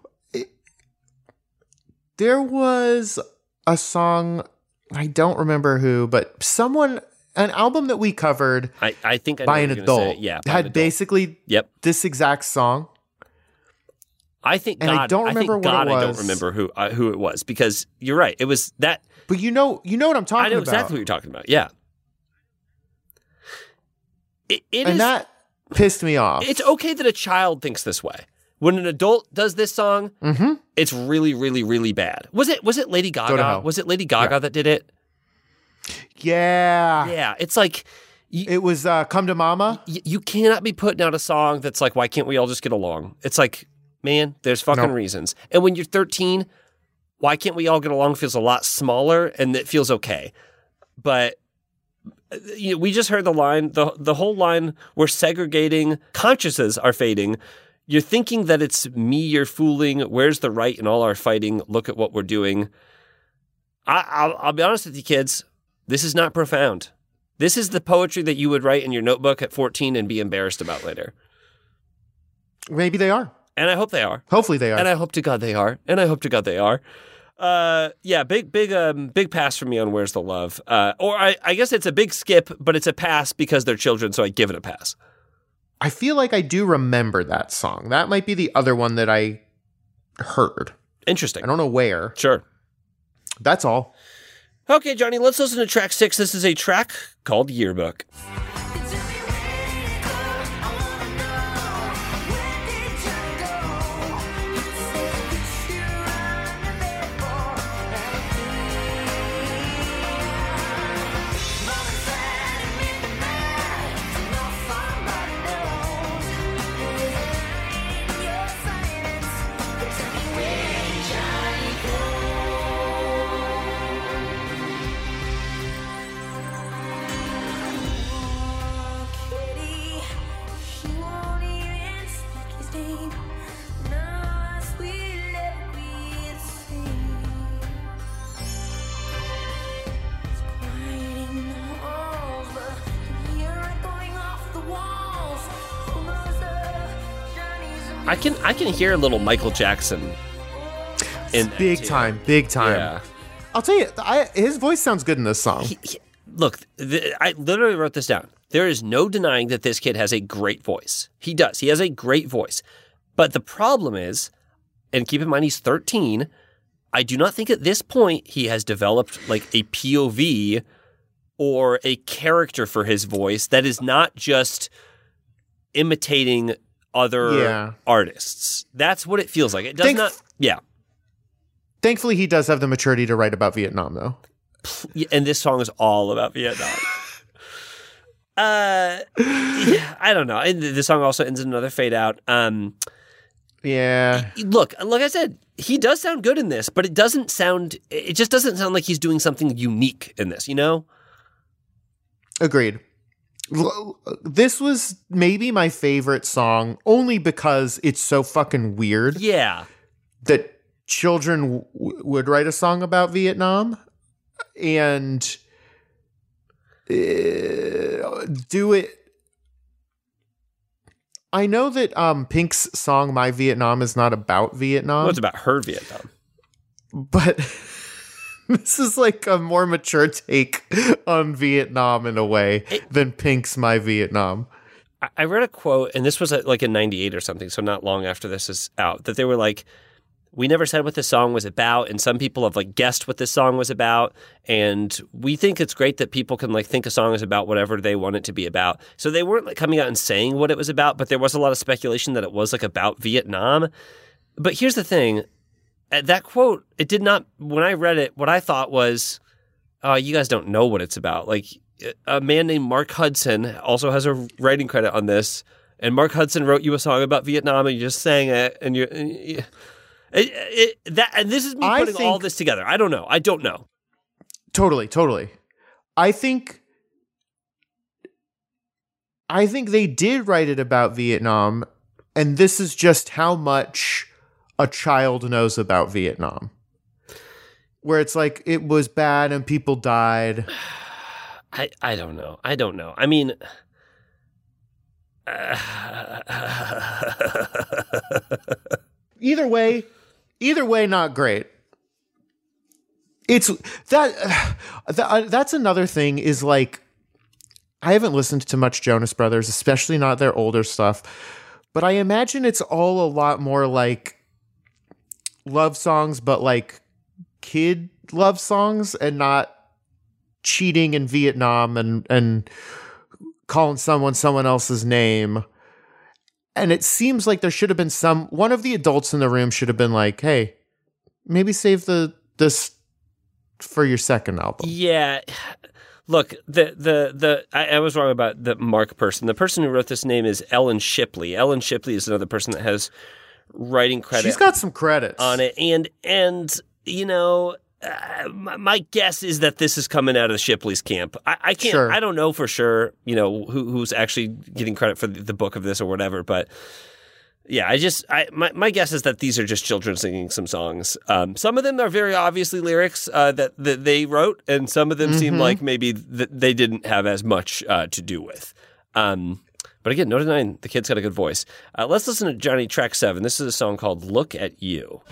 There was a song, I don't remember who, but someone, an album that we covered I, I think I by an you're say. adult yeah, had adult. basically Yep, this exact song. I think And I don't remember think what God. it I don't remember who uh, who it was because you're right. It was that. But you know, you know what I'm talking I know about. exactly what you're talking about. Yeah. It, it and is- that pissed me off. it's okay that a child thinks this way. When an adult does this song, mm-hmm. it's really, really, really bad. Was it? Was it Lady Gaga? Was it Lady Gaga Yeah. that did it? Yeah. Yeah. It's like you, It was uh, "Come to Mama." y- you cannot be putting out a song that's like, why can't we all just get along? It's like, man, there's fucking No. reasons. And when you're 13, why can't we all get along feels a lot smaller and it feels okay. But uh, you know, we just heard the line, the the whole line, we're segregating, consciences are fading. You're thinking that it's me you're fooling. Where's the right in all our fighting? Look at what we're doing. I, I'll, I'll be honest with you, kids. This is not profound. This is the poetry that you would write in your notebook at 14 and be embarrassed about later. Maybe they are. And I hope they are. Hopefully they are. And I hope to God they are. And I hope to God they are. Uh, yeah, big, big, um, big pass for me on Where's the Love. Uh, or I, I guess it's a big skip, but it's a pass because they're children, so I give it a pass. I feel like I do remember that song. That might be the other one that I heard. Interesting. I don't know where. Sure. That's all. Okay, Johnny, let's listen to track six. This is a track called Yearbook. Can hear a little Michael Jackson in Big time. Big time. Yeah. I'll tell you, I, his voice sounds good in this song. He- he- look, I literally wrote this down. There is no denying that this kid has a great voice. He does. He has a great voice. But the problem is, and keep in mind he's 13, I do not think at this point he has developed like a POV or a character for his voice that is not just imitating other Yeah. artists. That's what it feels like. It does Thank- not. Yeah. Thankfully, he does have the maturity to write about Vietnam, though. And this song is all about Vietnam. [laughs] Uh, yeah, I don't know. And the song also ends in another fade out. Um, Yeah. look, like I said, he does sound good in this, but it doesn't sound. It just doesn't sound like he's doing something unique in this. You know? Agreed. This was maybe my favorite song only because it's so fucking weird Yeah. that children w- would write a song about Vietnam and uh, do it. I know that um, Pink's song "My Vietnam" is not about Vietnam, Well, it's about her Vietnam. but [laughs] [laughs] this is like a more mature take on Vietnam in a way than Pink's "My Vietnam." I- read a quote, and this was at, like in '98 or something, so not long after this is out, that they were like, "We never said what this song was about," and some people have like guessed what this song was about, and we think it's great that people can like think a song is about whatever they want it to be about. So they weren't like coming out and saying what it was about, but there was a lot of speculation that it was like about Vietnam. But here's the thing: Uh, that quote, it did not. When I read it, what I thought was, "Oh, you guys don't know what it's about." Like a man named Mark Hudson also has a writing credit on this, and Mark Hudson wrote you a song about Vietnam, and you just sang it, and you. and you- It, it, that and this is me putting all this together. I don't know. I don't know. Totally, totally. I think I think they did write it about Vietnam and this is just how much a child knows about Vietnam. Where it's like it was bad and people died. [sighs] I I don't know. I don't know. I mean. [laughs] Either way, either way not great. It's that, [sighs] that uh, that's another thing is like I haven't listened to much Jonas Brothers, especially not their older stuff, but I imagine it's all a lot more like love songs, but like kid love songs and not cheating in Vietnam and and calling someone someone else's name. And it seems like there should have been some one of the adults in the room should have been like, "Hey, maybe save the this for your second album." Yeah. Look, the the the I, I was wrong about the Mark person. The person who wrote this name is Ellen Shipley. Ellen Shipley is another person that has writing credit She's got some credits on it, and and you know. Uh, my, my guess is that this is coming out of Shipley's camp. I, I can't. Sure. I don't know for sure. You know who, who's actually getting credit for the, the book of this or whatever. But yeah, I just I my, my guess is that these are just children singing some songs. Um, some of them are very obviously lyrics uh, that that they wrote, and some of them seem like maybe th- they didn't have as much uh, to do with. Um, but again, no denying the kid's got a good voice. Uh, let's listen to Johnny Track Seven. This is a song called "Look at You."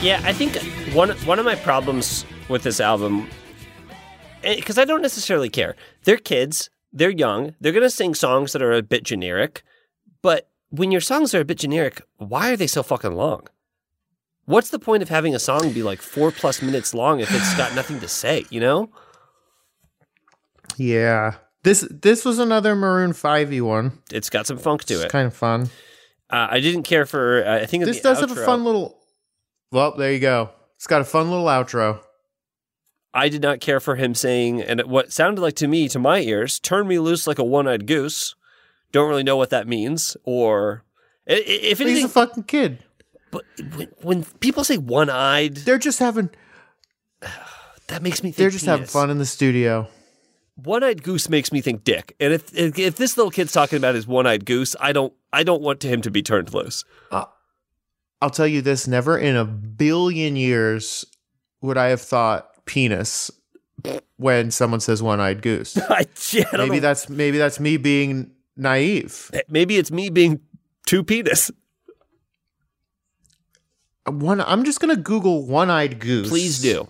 Yeah, I think one one of my problems with this album, because I don't necessarily care. They're kids. They're young. They're gonna sing songs that are a bit generic. But when your songs are a bit generic, why are they so fucking long? What's the point of having a song be like four plus minutes long if it's got nothing to say? You know? Yeah. This this was another Maroon 5 one. It's got some funk to It's it. kind of fun. Uh, I didn't care for. Uh, I think This does have a fun little Well, there you go. It's got a fun little outro. I did not care for him saying, and what sounded like to me, to my ears, "Turn me loose like a one-eyed goose." Don't really know what that means, or if He's anything. a fucking kid. but when, when people say one-eyed, They're just having [sighs] that makes me think they're just having fun in the studio. One-eyed goose makes me think dick, and if, if if this little kid's talking about his one-eyed goose, I don't I don't want him to be turned loose. Uh, I'll tell you this: never in a billion years would I have thought penis when someone says one-eyed goose. [laughs] I, yeah, I don't maybe know. that's maybe that's me being naive. maybe it's me being too penis. One I'm just going to google one-eyed goose. Please do.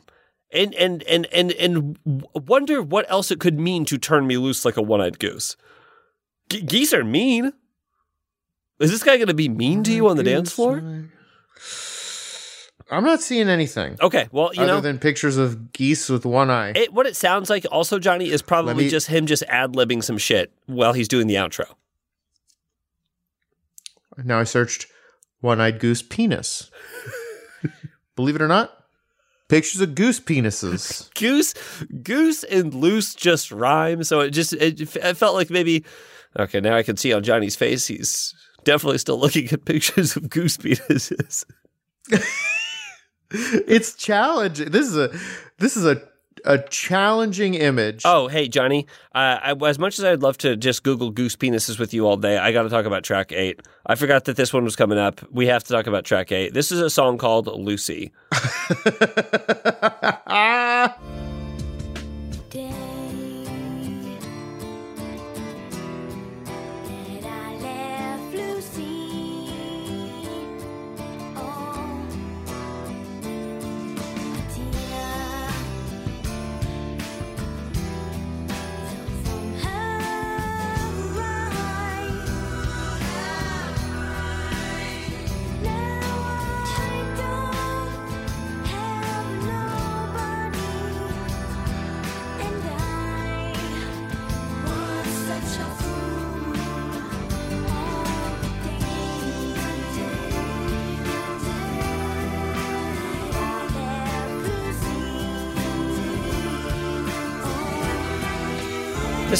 And and and and and wonder what else it could mean to turn me loose like a one-eyed goose. Ge- geese are mean. Is this guy going to be mean to you on the dance floor? I'm not seeing anything Okay, well, you other know, than pictures of geese with one eye. it, what it sounds like also Johnny is probably me- just him just ad-libbing some shit while he's doing the outro. Now I searched one-eyed goose penis. Believe it or not, pictures of goose penises. [laughs] Goose, goose, and loose just rhyme. So it just it, it felt like maybe okay. Now I can see on Johnny's face he's definitely still looking at pictures of goose penises. [laughs] it's challenging. This is a this is a a challenging image. Oh, hey Johnny. Uh, I, as much as I'd love to just Google goose penises with you all day, I got to talk about track eight. I forgot that this one was coming up. We have to talk about track eight. This is a song called Lucy. [laughs]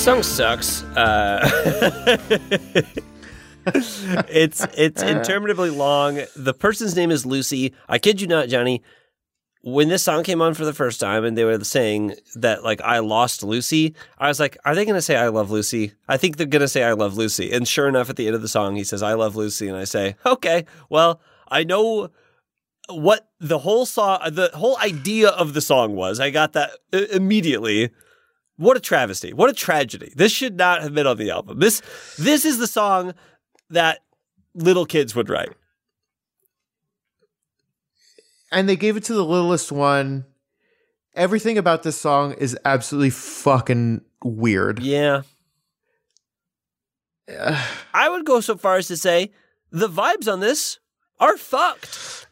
song sucks. Uh, [laughs] it's it's [laughs] interminably long. The person's name is Lucy. I kid you not, Johnny. When this song came on for the first time and they were saying that like I lost Lucy, I was like, are they going to say I love Lucy? I think they're going to say I love Lucy. And sure enough, at the end of the song, he says I love Lucy, and I say, okay, well, I know what the whole song, the whole idea of the song was. I got that uh, immediately. What a travesty! What a tragedy! This should not have been on the album. This this is the song that little kids would write. and they gave it to the littlest one. Everything about this song is absolutely fucking weird. Yeah, [sighs] I would go so far as to say the vibes on this are fucked.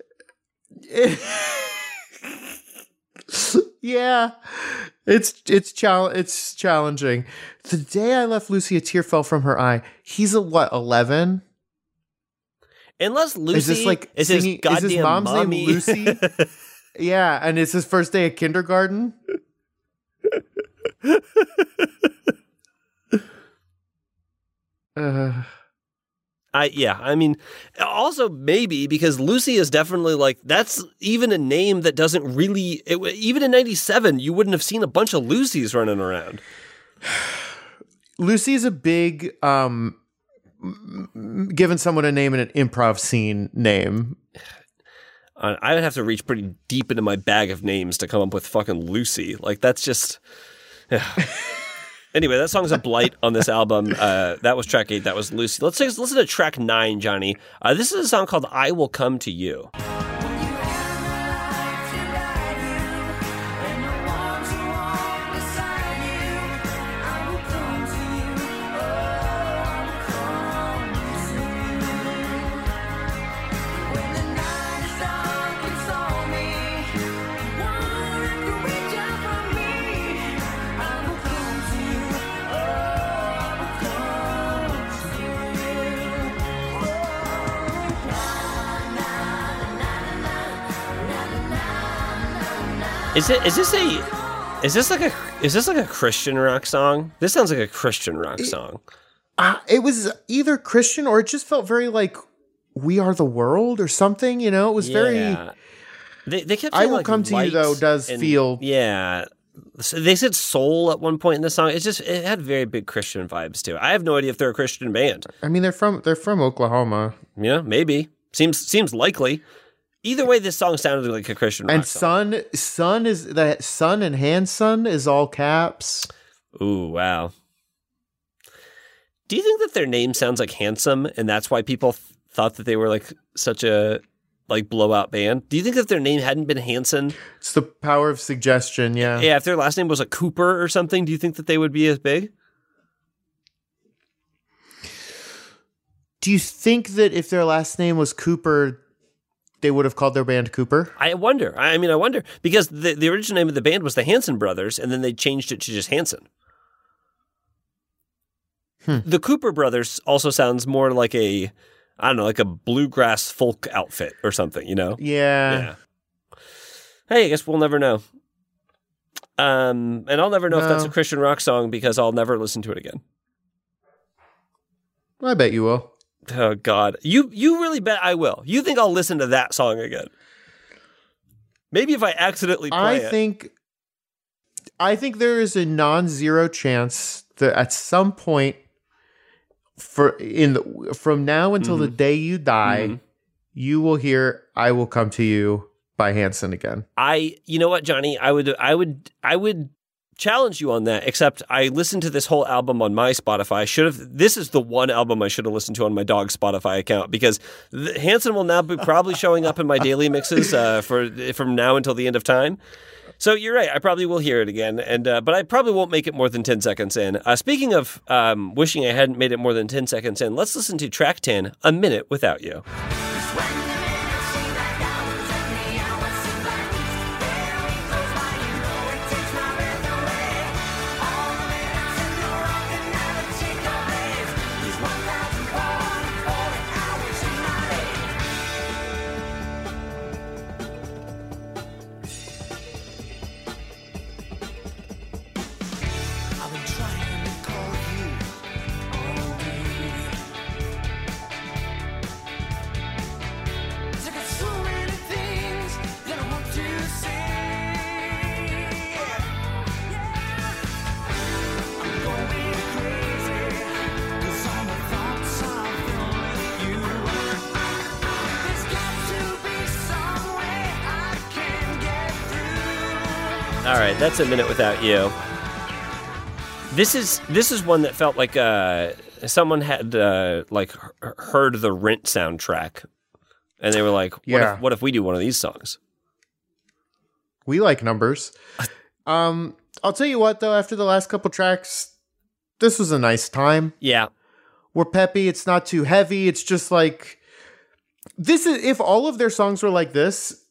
[laughs] [laughs] yeah, it's it's chal- it's challenging. The day I left Lucy, a tear fell from her eye. He's a what? Eleven? Unless Lucy is this like is his goddamn is his mom's mommy. name Lucy? [laughs] yeah, and it's his first day at kindergarten. [laughs] uh, I yeah, I mean, also maybe because Lucy is definitely like that's even a name that doesn't really it, even in '97 you wouldn't have seen a bunch of Lucys running around. Lucy is a big um giving someone a name in an improv scene name. Uh, I would have to reach pretty deep into my bag of names to come up with fucking Lucy. Like that's just. [laughs] anyway, that song's a blight on this album. Uh, that was track eight. That was Lucy. Let's take, listen to track nine, Johnny. Uh, this is a song called "I Will Come to You." Is it? Is this a? Is this like a? Is this like a Christian rock song? This sounds like a Christian rock song. Uh, it was either Christian or it just felt very like "We Are the World" or something. You know, it was very. Yeah. They, they kept I Will like, Come to You, though, does and- feel- yeah. So they said soul at one point in the song. It's just it had very big Christian vibes too. I have no idea if they're a Christian band. I mean, they're from they're from Oklahoma. Yeah, maybe seems seems likely. Either way, this song sounded like a Christian rock And song. sun, sun is that sun and hand sun is all caps. Ooh, wow. Do you think that their name sounds like handsome, and that's why people th- thought that they were like such a like blowout band? Do you think that their name hadn't been Hanson, It's the power of suggestion. Yeah. yeah, if their last name was a Cooper or something, do you think that they would be as big? Do you think that if their last name was Cooper, they would have called their band Cooper? I wonder. I mean, I wonder because the the original name of the band was the Hanson Brothers, and then they changed it to just Hanson. The Cooper Brothers also sounds more like a, I don't know, like a bluegrass folk outfit or something. You know? Yeah. Yeah. Hey, I guess we'll never know. Um, and I'll never know if that's a Christian rock song because I'll never listen to it again. I bet you will. Oh God, you you really bet I will. You think I'll listen to that song again? Maybe if I accidentally play I it. think I think there is a non-zero chance that at some point for in the, from now until the day you die, Mhm. you will hear "I Will Come to You" by Hanson again. I, you know what, Johnny, I would, I would, I would challenge you on that. Except I listened to this whole album on my Spotify. I should have. This is the one album I should have listened to on my dog's Spotify account because Hanson will now be probably showing up in my daily mixes uh, for from now until the end of time. So you're right. I probably will hear it again, and uh, but I probably won't make it more than ten seconds in. Uh, speaking of um, wishing I hadn't made it more than ten seconds in, let's listen to track ten, "A Minute Without You." Right, that's a minute without you. This is this is one that felt like uh, someone had uh, like heard the Rent soundtrack, and they were like, "What Yeah. if what if we do one of these songs?" We like numbers. [laughs] Um, I'll tell you what though. After the last couple tracks, this was a nice time. Yeah, We're peppy. It's not too heavy. It's just like this is if all of their songs were like this,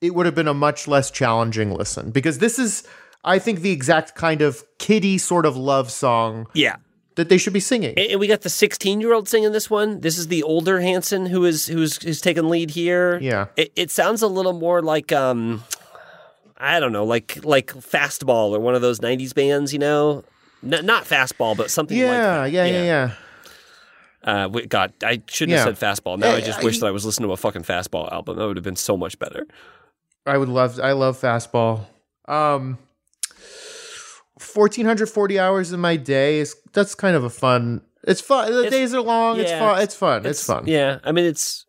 it would have been a much less challenging listen because this is I think the exact kind of kiddie sort of love song yeah. that they should be singing. And, we got the 16 year old singing this one. This is the older Hanson who is who's who's taking lead here. Yeah. it, it sounds a little more like um, I don't know, like like Fastball or one of those 90s bands, you know. N- not fastball, but something like yeah, that. yeah, yeah, yeah. Uh, God, I shouldn't Yeah. have said fastball. Now I Yeah, just I- wish that I was listening to a fucking fastball album. That would have been so much better. I would love I love fastball. Um 1440 hours in my day is that's kind of a fun. It's fun. The It's- days are long. it's yeah, fun. it's- It's fun. It's, fun. Yeah, I mean it's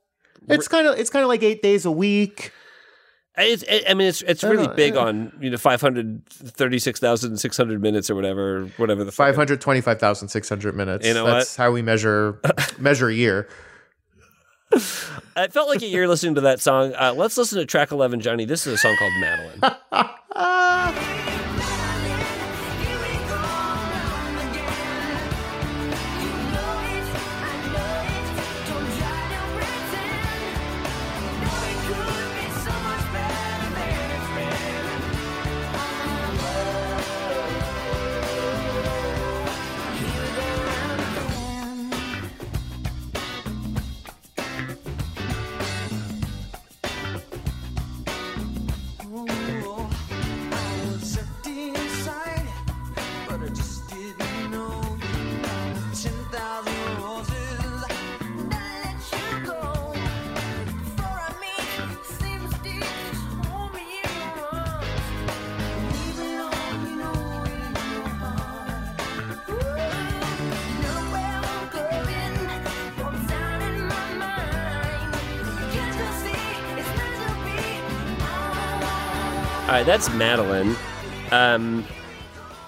It's kind of it's kind of like 8 days a week. it's I mean it's it's really know, big yeah. on you know five hundred thirty six thousand six hundred minutes or whatever whatever the 525,600 minutes. You know That's how we measure measure a year. [laughs] [laughs] It felt like a year listening to that song. Uh, let's listen to track eleven, Johnny. This is a song called Madeline. [laughs] right, that's Madeline. Um,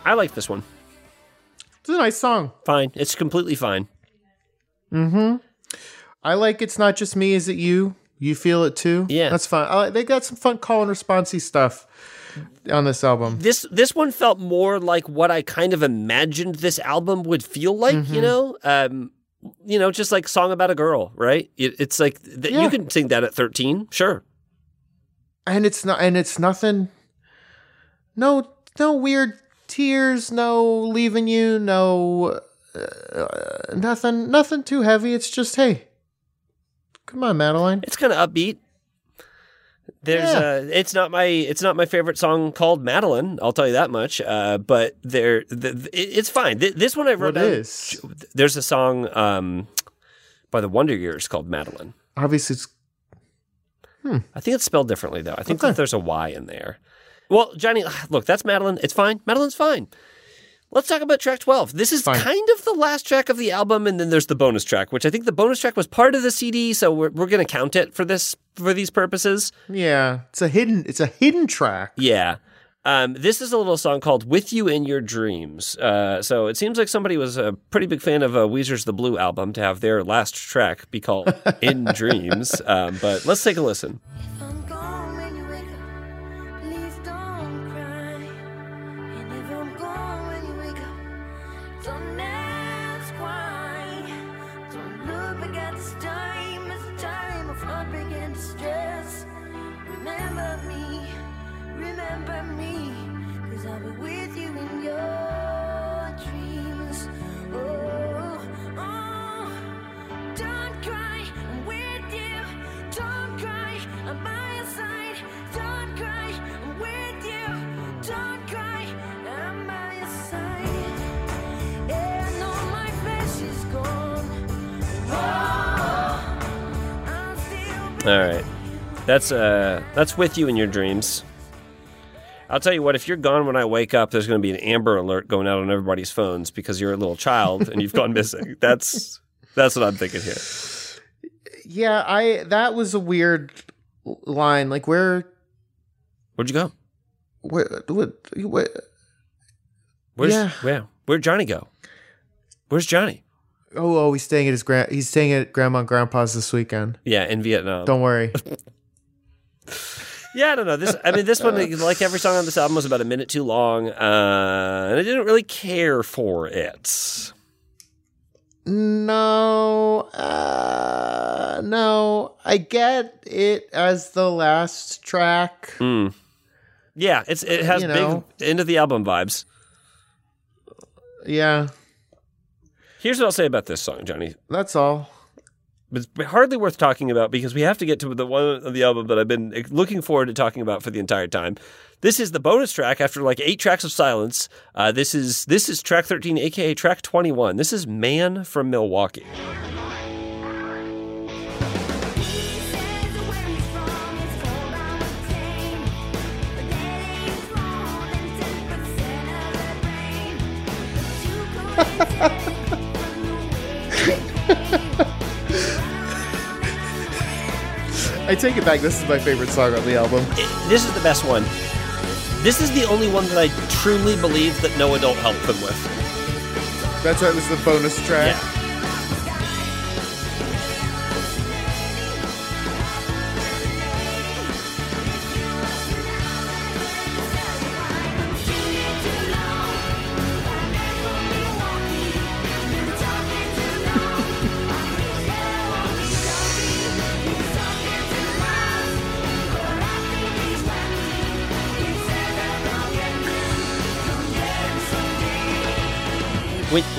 I like this one. It's a nice song. Fine. It's completely fine. Mm-hmm. I like it's not just me, is it you? You feel it too? Yeah. That's fun. I like, they got some fun call and responsey stuff on this album. This this one felt more like what I kind of imagined this album would feel like. Mm-hmm. You know, um, you know, just like song about a girl, right? It, it's like th- you can sing that at thirteen, sure. And it's not and it's nothing no no weird tears, no leaving you, no uh, nothing nothing too heavy. It's just hey. Come on, Madeline. It's kind of upbeat. There's Yeah. uh it's not my it's not my favorite song called Madeline. I'll tell you that much. Uh, but there, the, the- it's fine. Th- This one I wrote What down- is? There's a song um by the Wonder Years called Madeline. Obviously it's Hmm. I think it's spelled differently though. I think Okay. that there's a Y in there. Well, Johnny, [sighs] look, that's Madeline. It's fine. Madeline's fine. Let's talk about track 12. This is Fine. kind of the last track of the album, and then there's the bonus track, which I think the bonus track was part of the CD, so we're, we're going to count it for this for these purposes. yeah, it's a hidden it's a hidden track. Yeah. Um, this is a little song called "With You in Your Dreams." Uh, so it seems like somebody was a pretty big fan of uh, Weezer's "The Blue" album to have their last track be called [laughs] "In Dreams." Um, but let's take a listen. That's uh that's with you in your dreams. I'll tell you what, if you're gone when I wake up, there's going to be an Amber alert going out on everybody's phones because you're a little child and you've gone missing. [laughs] That's that's what I'm thinking here. Yeah, I that was a weird line. Like where Where'd you go? where what, what Where's Yeah. where? Where'd Johnny go? Where's Johnny? Oh, oh, he's staying at his grand. He's staying at grandma and grandpa's this weekend. Yeah, in Vietnam. Don't worry. [laughs] Yeah, I don't know. This, I mean, this one, [laughs] like every song on this album, was about a minute too long, uh, and I didn't really care for it. no, uh, no. I get it as the last track. Mm. Yeah, it's it has You know. big end of the album vibes. Yeah, Here's what I'll say about this song, Johnny. that's all. It's hardly worth talking about because we have to get to the one of the album that I've been looking forward to talking about for the entire time. This is the bonus track after like eight tracks of silence. Uh, this is this is track thirteen, aka track twenty one. This is "Man from Milwaukee." [laughs] [laughs] I take it back. This is my favorite song on the album. It- this is the best one. This is the only one that I truly believe that no adult helped them with. That's right. This is the bonus track. Yeah.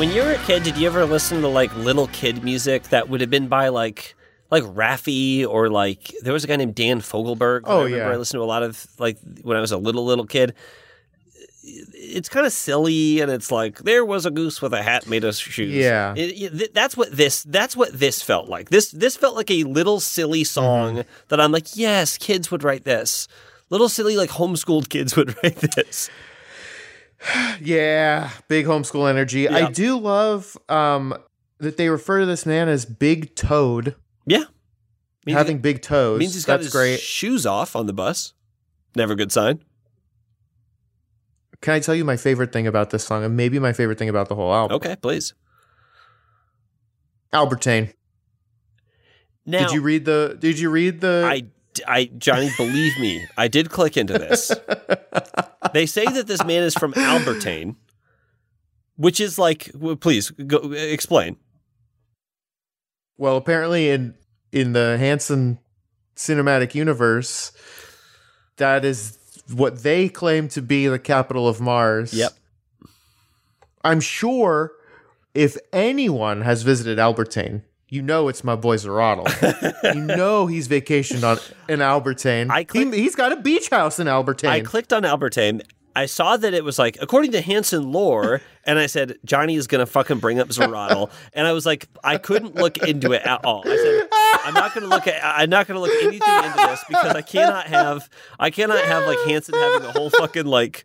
When, you were a kid, did you ever listen to like little kid music that would have been by like like Raffi or like there was a guy named Dan Fogelberg. Oh, I yeah. I listened to a lot of like when I was a little little kid. It's kind of silly, and it's like there was a goose with a hat made of shoes. Yeah. It- it- that's what this that's what this felt like. This this felt like a little silly song Mm-hmm. that I'm like, yes, kids would write this. Little silly like homeschooled kids would [laughs] write this. [sighs] Yeah, big homeschool energy. Yeah. I do love um, that they refer to this man as Big Toad, Yeah, means having big toes. Means he's got That's his great. shoes off on the bus. Never a good sign. Can I tell you my favorite thing about this song, and maybe my favorite thing about the whole album? Okay, please. Albertine. Now, did you read the? Did you read the? I, I, Johnny, believe me, I did click into this. they say that this man is from Albertane, which is like, well, please go explain. Well, apparently in in the Hanson cinematic universe, that is what they claim to be the capital of Mars. Yep. I'm sure if anyone has visited Albertane, you know it's my boy Zerattle. [laughs] you know he's vacationed on in Albertane. I click- he, has got a beach house in Albertane. I clicked on Albertane. I saw that it was like according to Hanson lore, [laughs] and I said Johnny is gonna fucking bring up Zerattle, [laughs] and I was like, I couldn't look into it at all. I said, I'm not gonna look at, I'm not gonna look anything into this because I cannot have, I cannot have like Hanson having a whole fucking like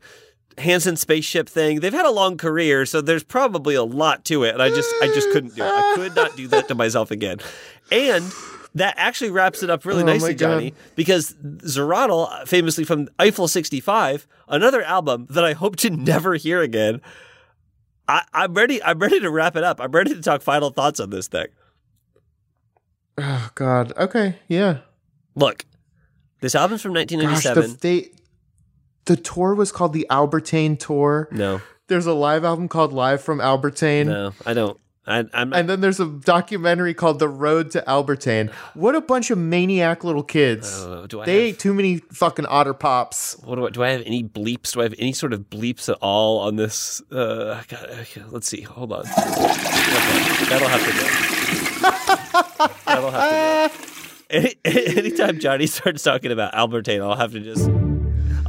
Hanson spaceship thing. They've had a long career, so there's probably a lot to it, and I just, I just couldn't do it. I [laughs] could not do that to myself again, and. That actually wraps it up really Oh nicely, Johnny, because Zerattle, famously from Eiffel 65, another album that I hope to [laughs] never hear again. I, I'm ready. I'm ready to wrap it up. I'm ready to talk final thoughts on this thing. oh God. Okay. Yeah. Look, this album's from Gosh, the, 1997. they the tour was called the Albertane tour. no, There's a live album called Live from Albertane. no, I don't. I, And then there's a documentary called The Road to Albertane. What a bunch of maniac little kids. uh, do I they have, ate too many fucking otter pops. what do I, do I have any bleeps? Do I have any sort of bleeps at all on this? Uh, God, let's see. Hold on. Okay, That'll have to go. [laughs] That'll have to go. Any, [laughs] anytime Johnny starts talking about Albertane, I'll have to just,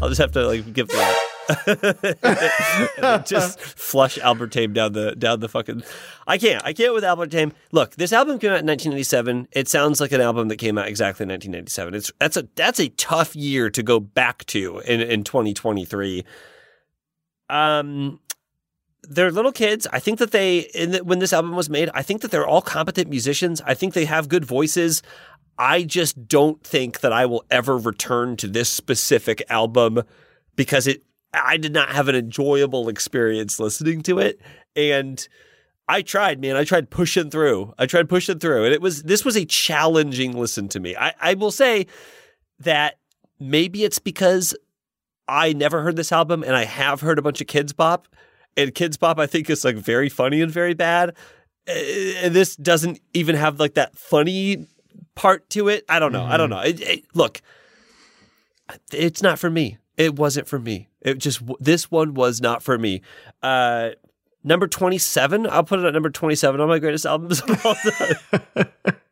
I'll just have to like give the, [laughs] just flush Albertane down the down the fucking. I can't. I can't with Albertane. Look, this album came out in 1997. It sounds like an album that came out exactly in 1997. It's that's a that's a tough year to go back to in in 2023. Um, they're little kids. I think that they, the, when this album was made, I think that they're all competent musicians. I think they have good voices. I just don't think that I will ever return to this specific album because it, I did not have an enjoyable experience listening to it. And I tried, man. I tried pushing through. I tried pushing through. And it was, this was a challenging listen to me. I, I will say that maybe it's because I never heard this album and I have heard a bunch of Kidz Bop. And Kidz Bop, I think, is like very funny and very bad. Uh, And this doesn't even have like that funny part to it. I don't know. I don't know. It, it- look, it's not for me. It wasn't for me. It just, this one was not for me. Uh, number 27, I'll put it at number 27 on my greatest albums of all time.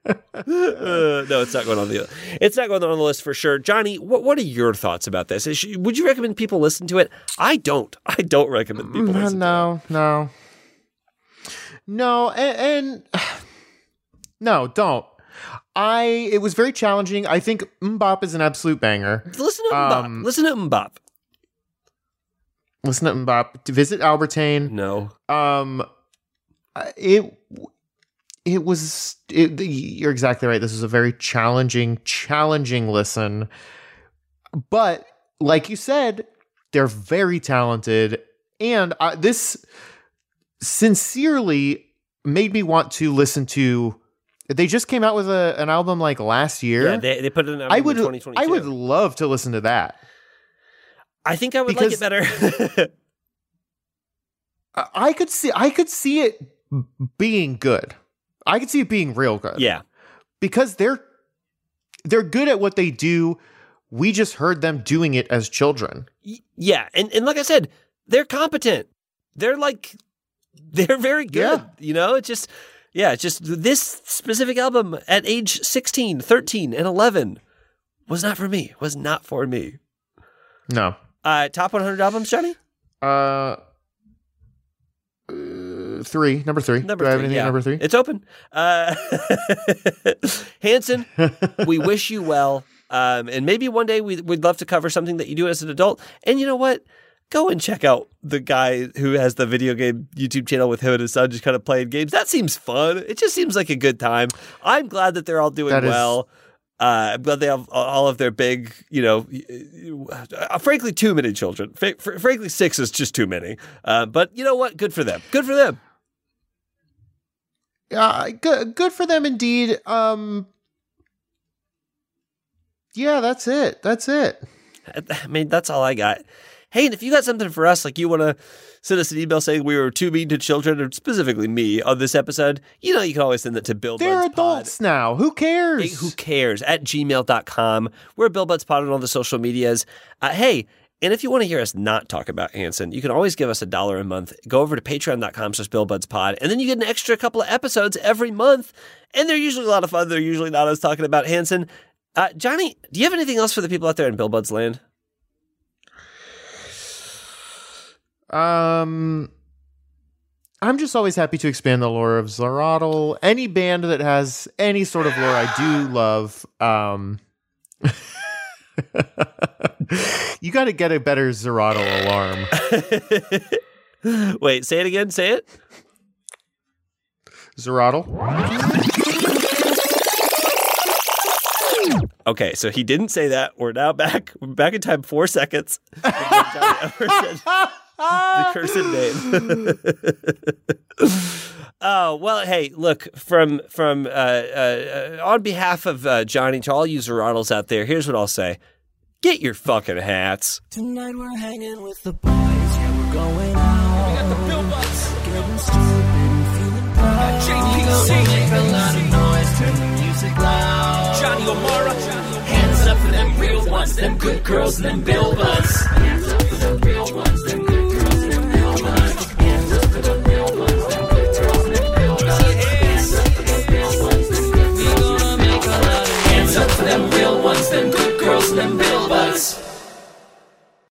Uh, [laughs] no, it's not going on the it's not going on the list for sure. Johnny, what what are your thoughts about this? Is, would you recommend people listen to it? I don't. I don't recommend people No, listen. no, no, no, and, and [sighs] no, don't. I. It was very challenging. I think MMMBop is an absolute banger. Listen to MMMBop. Um, Listen to MMMBop. Listen to MMMBop. To visit Albertane. No. Um, it it was. It, you're exactly right. This was a very challenging, challenging listen. But like you said, they're very talented, and uh, this sincerely made me want to listen to. They just came out with a, an album like last year. Yeah, they, they put it in I would, in 2022. I would love to listen to that. I think I would because- like it better. [laughs] I- could see, I could see it being good. I could see it being real good. yeah. because they're they're good at what they do. We just heard them doing it as children. Yeah, and and like I said, they're competent. They're like [laughs] they're very good. Yeah. You know, it's just yeah, just this specific album at age 16, 13, and 11 was not for me. Was not for me. No. Uh top 100 albums, Johnny? Uh, uh, three. Number three. Number Do I have three, anything yeah. number three? It's open. Uh [laughs] Hanson, [laughs] we wish you well. Um, and maybe one day we, we'd love to cover something that you do as an adult. And you know what? Go and check out the guy who has the video game YouTube channel with him and his son just kind of playing games. That seems fun. It just seems like a good time. I'm glad that they're all doing is- well. Uh, glad they have all of their big, you know, uh, frankly, too many children. Fr- frankly, six is just too many. Uh, but you know what? Good for them. Good for them. Uh, good, good for them indeed. Um, yeah, that's it. That's it. I mean, that's all I got. Hey, and if you got something for us, like you want to send us an email saying we were too mean to children, or specifically me on this episode, you know, you can always send that to Bill. They're Buds Pod. adults now. Who cares? Hey, who cares? At gmail.com. We're Bill Buds Pod on all the social medias. Uh, hey, and if you want to hear us not talk about Hanson, you can always give us a dollar a month. Go over to patreon.com slash billbudspod, and then you get an extra couple of episodes every month. And they're usually a lot of fun. They're usually not us talking about Hanson. Uh, Johnny, do you have anything else for the people out there in Bill Bud's land? Um, I'm just always happy to expand the lore of Zerattle. Any band that has any sort of lore, I do love. Um, [laughs] you got to get a better Zerattle alarm. Wait, say it again. Say it. Zerattle. Okay, so he didn't say that. We're now back. We're back in time four seconds. [laughs] before Johnny ever said the cursed name. [laughs] oh well, hey, look from from uh, uh, uh, on behalf of uh, Johnny to all you Zerattles out there. Here's what I'll say: Get your fucking hats. Tonight we're hanging with the boys, yeah, we're going out. We got the Bill Buds. Getting stupid and feeling proud. JPC. Make a lot of noise, turn the music loud. Johnny O'Mara. Hands up for them real ones, them good girls, and them Bill Buds. Hands up for them real ones,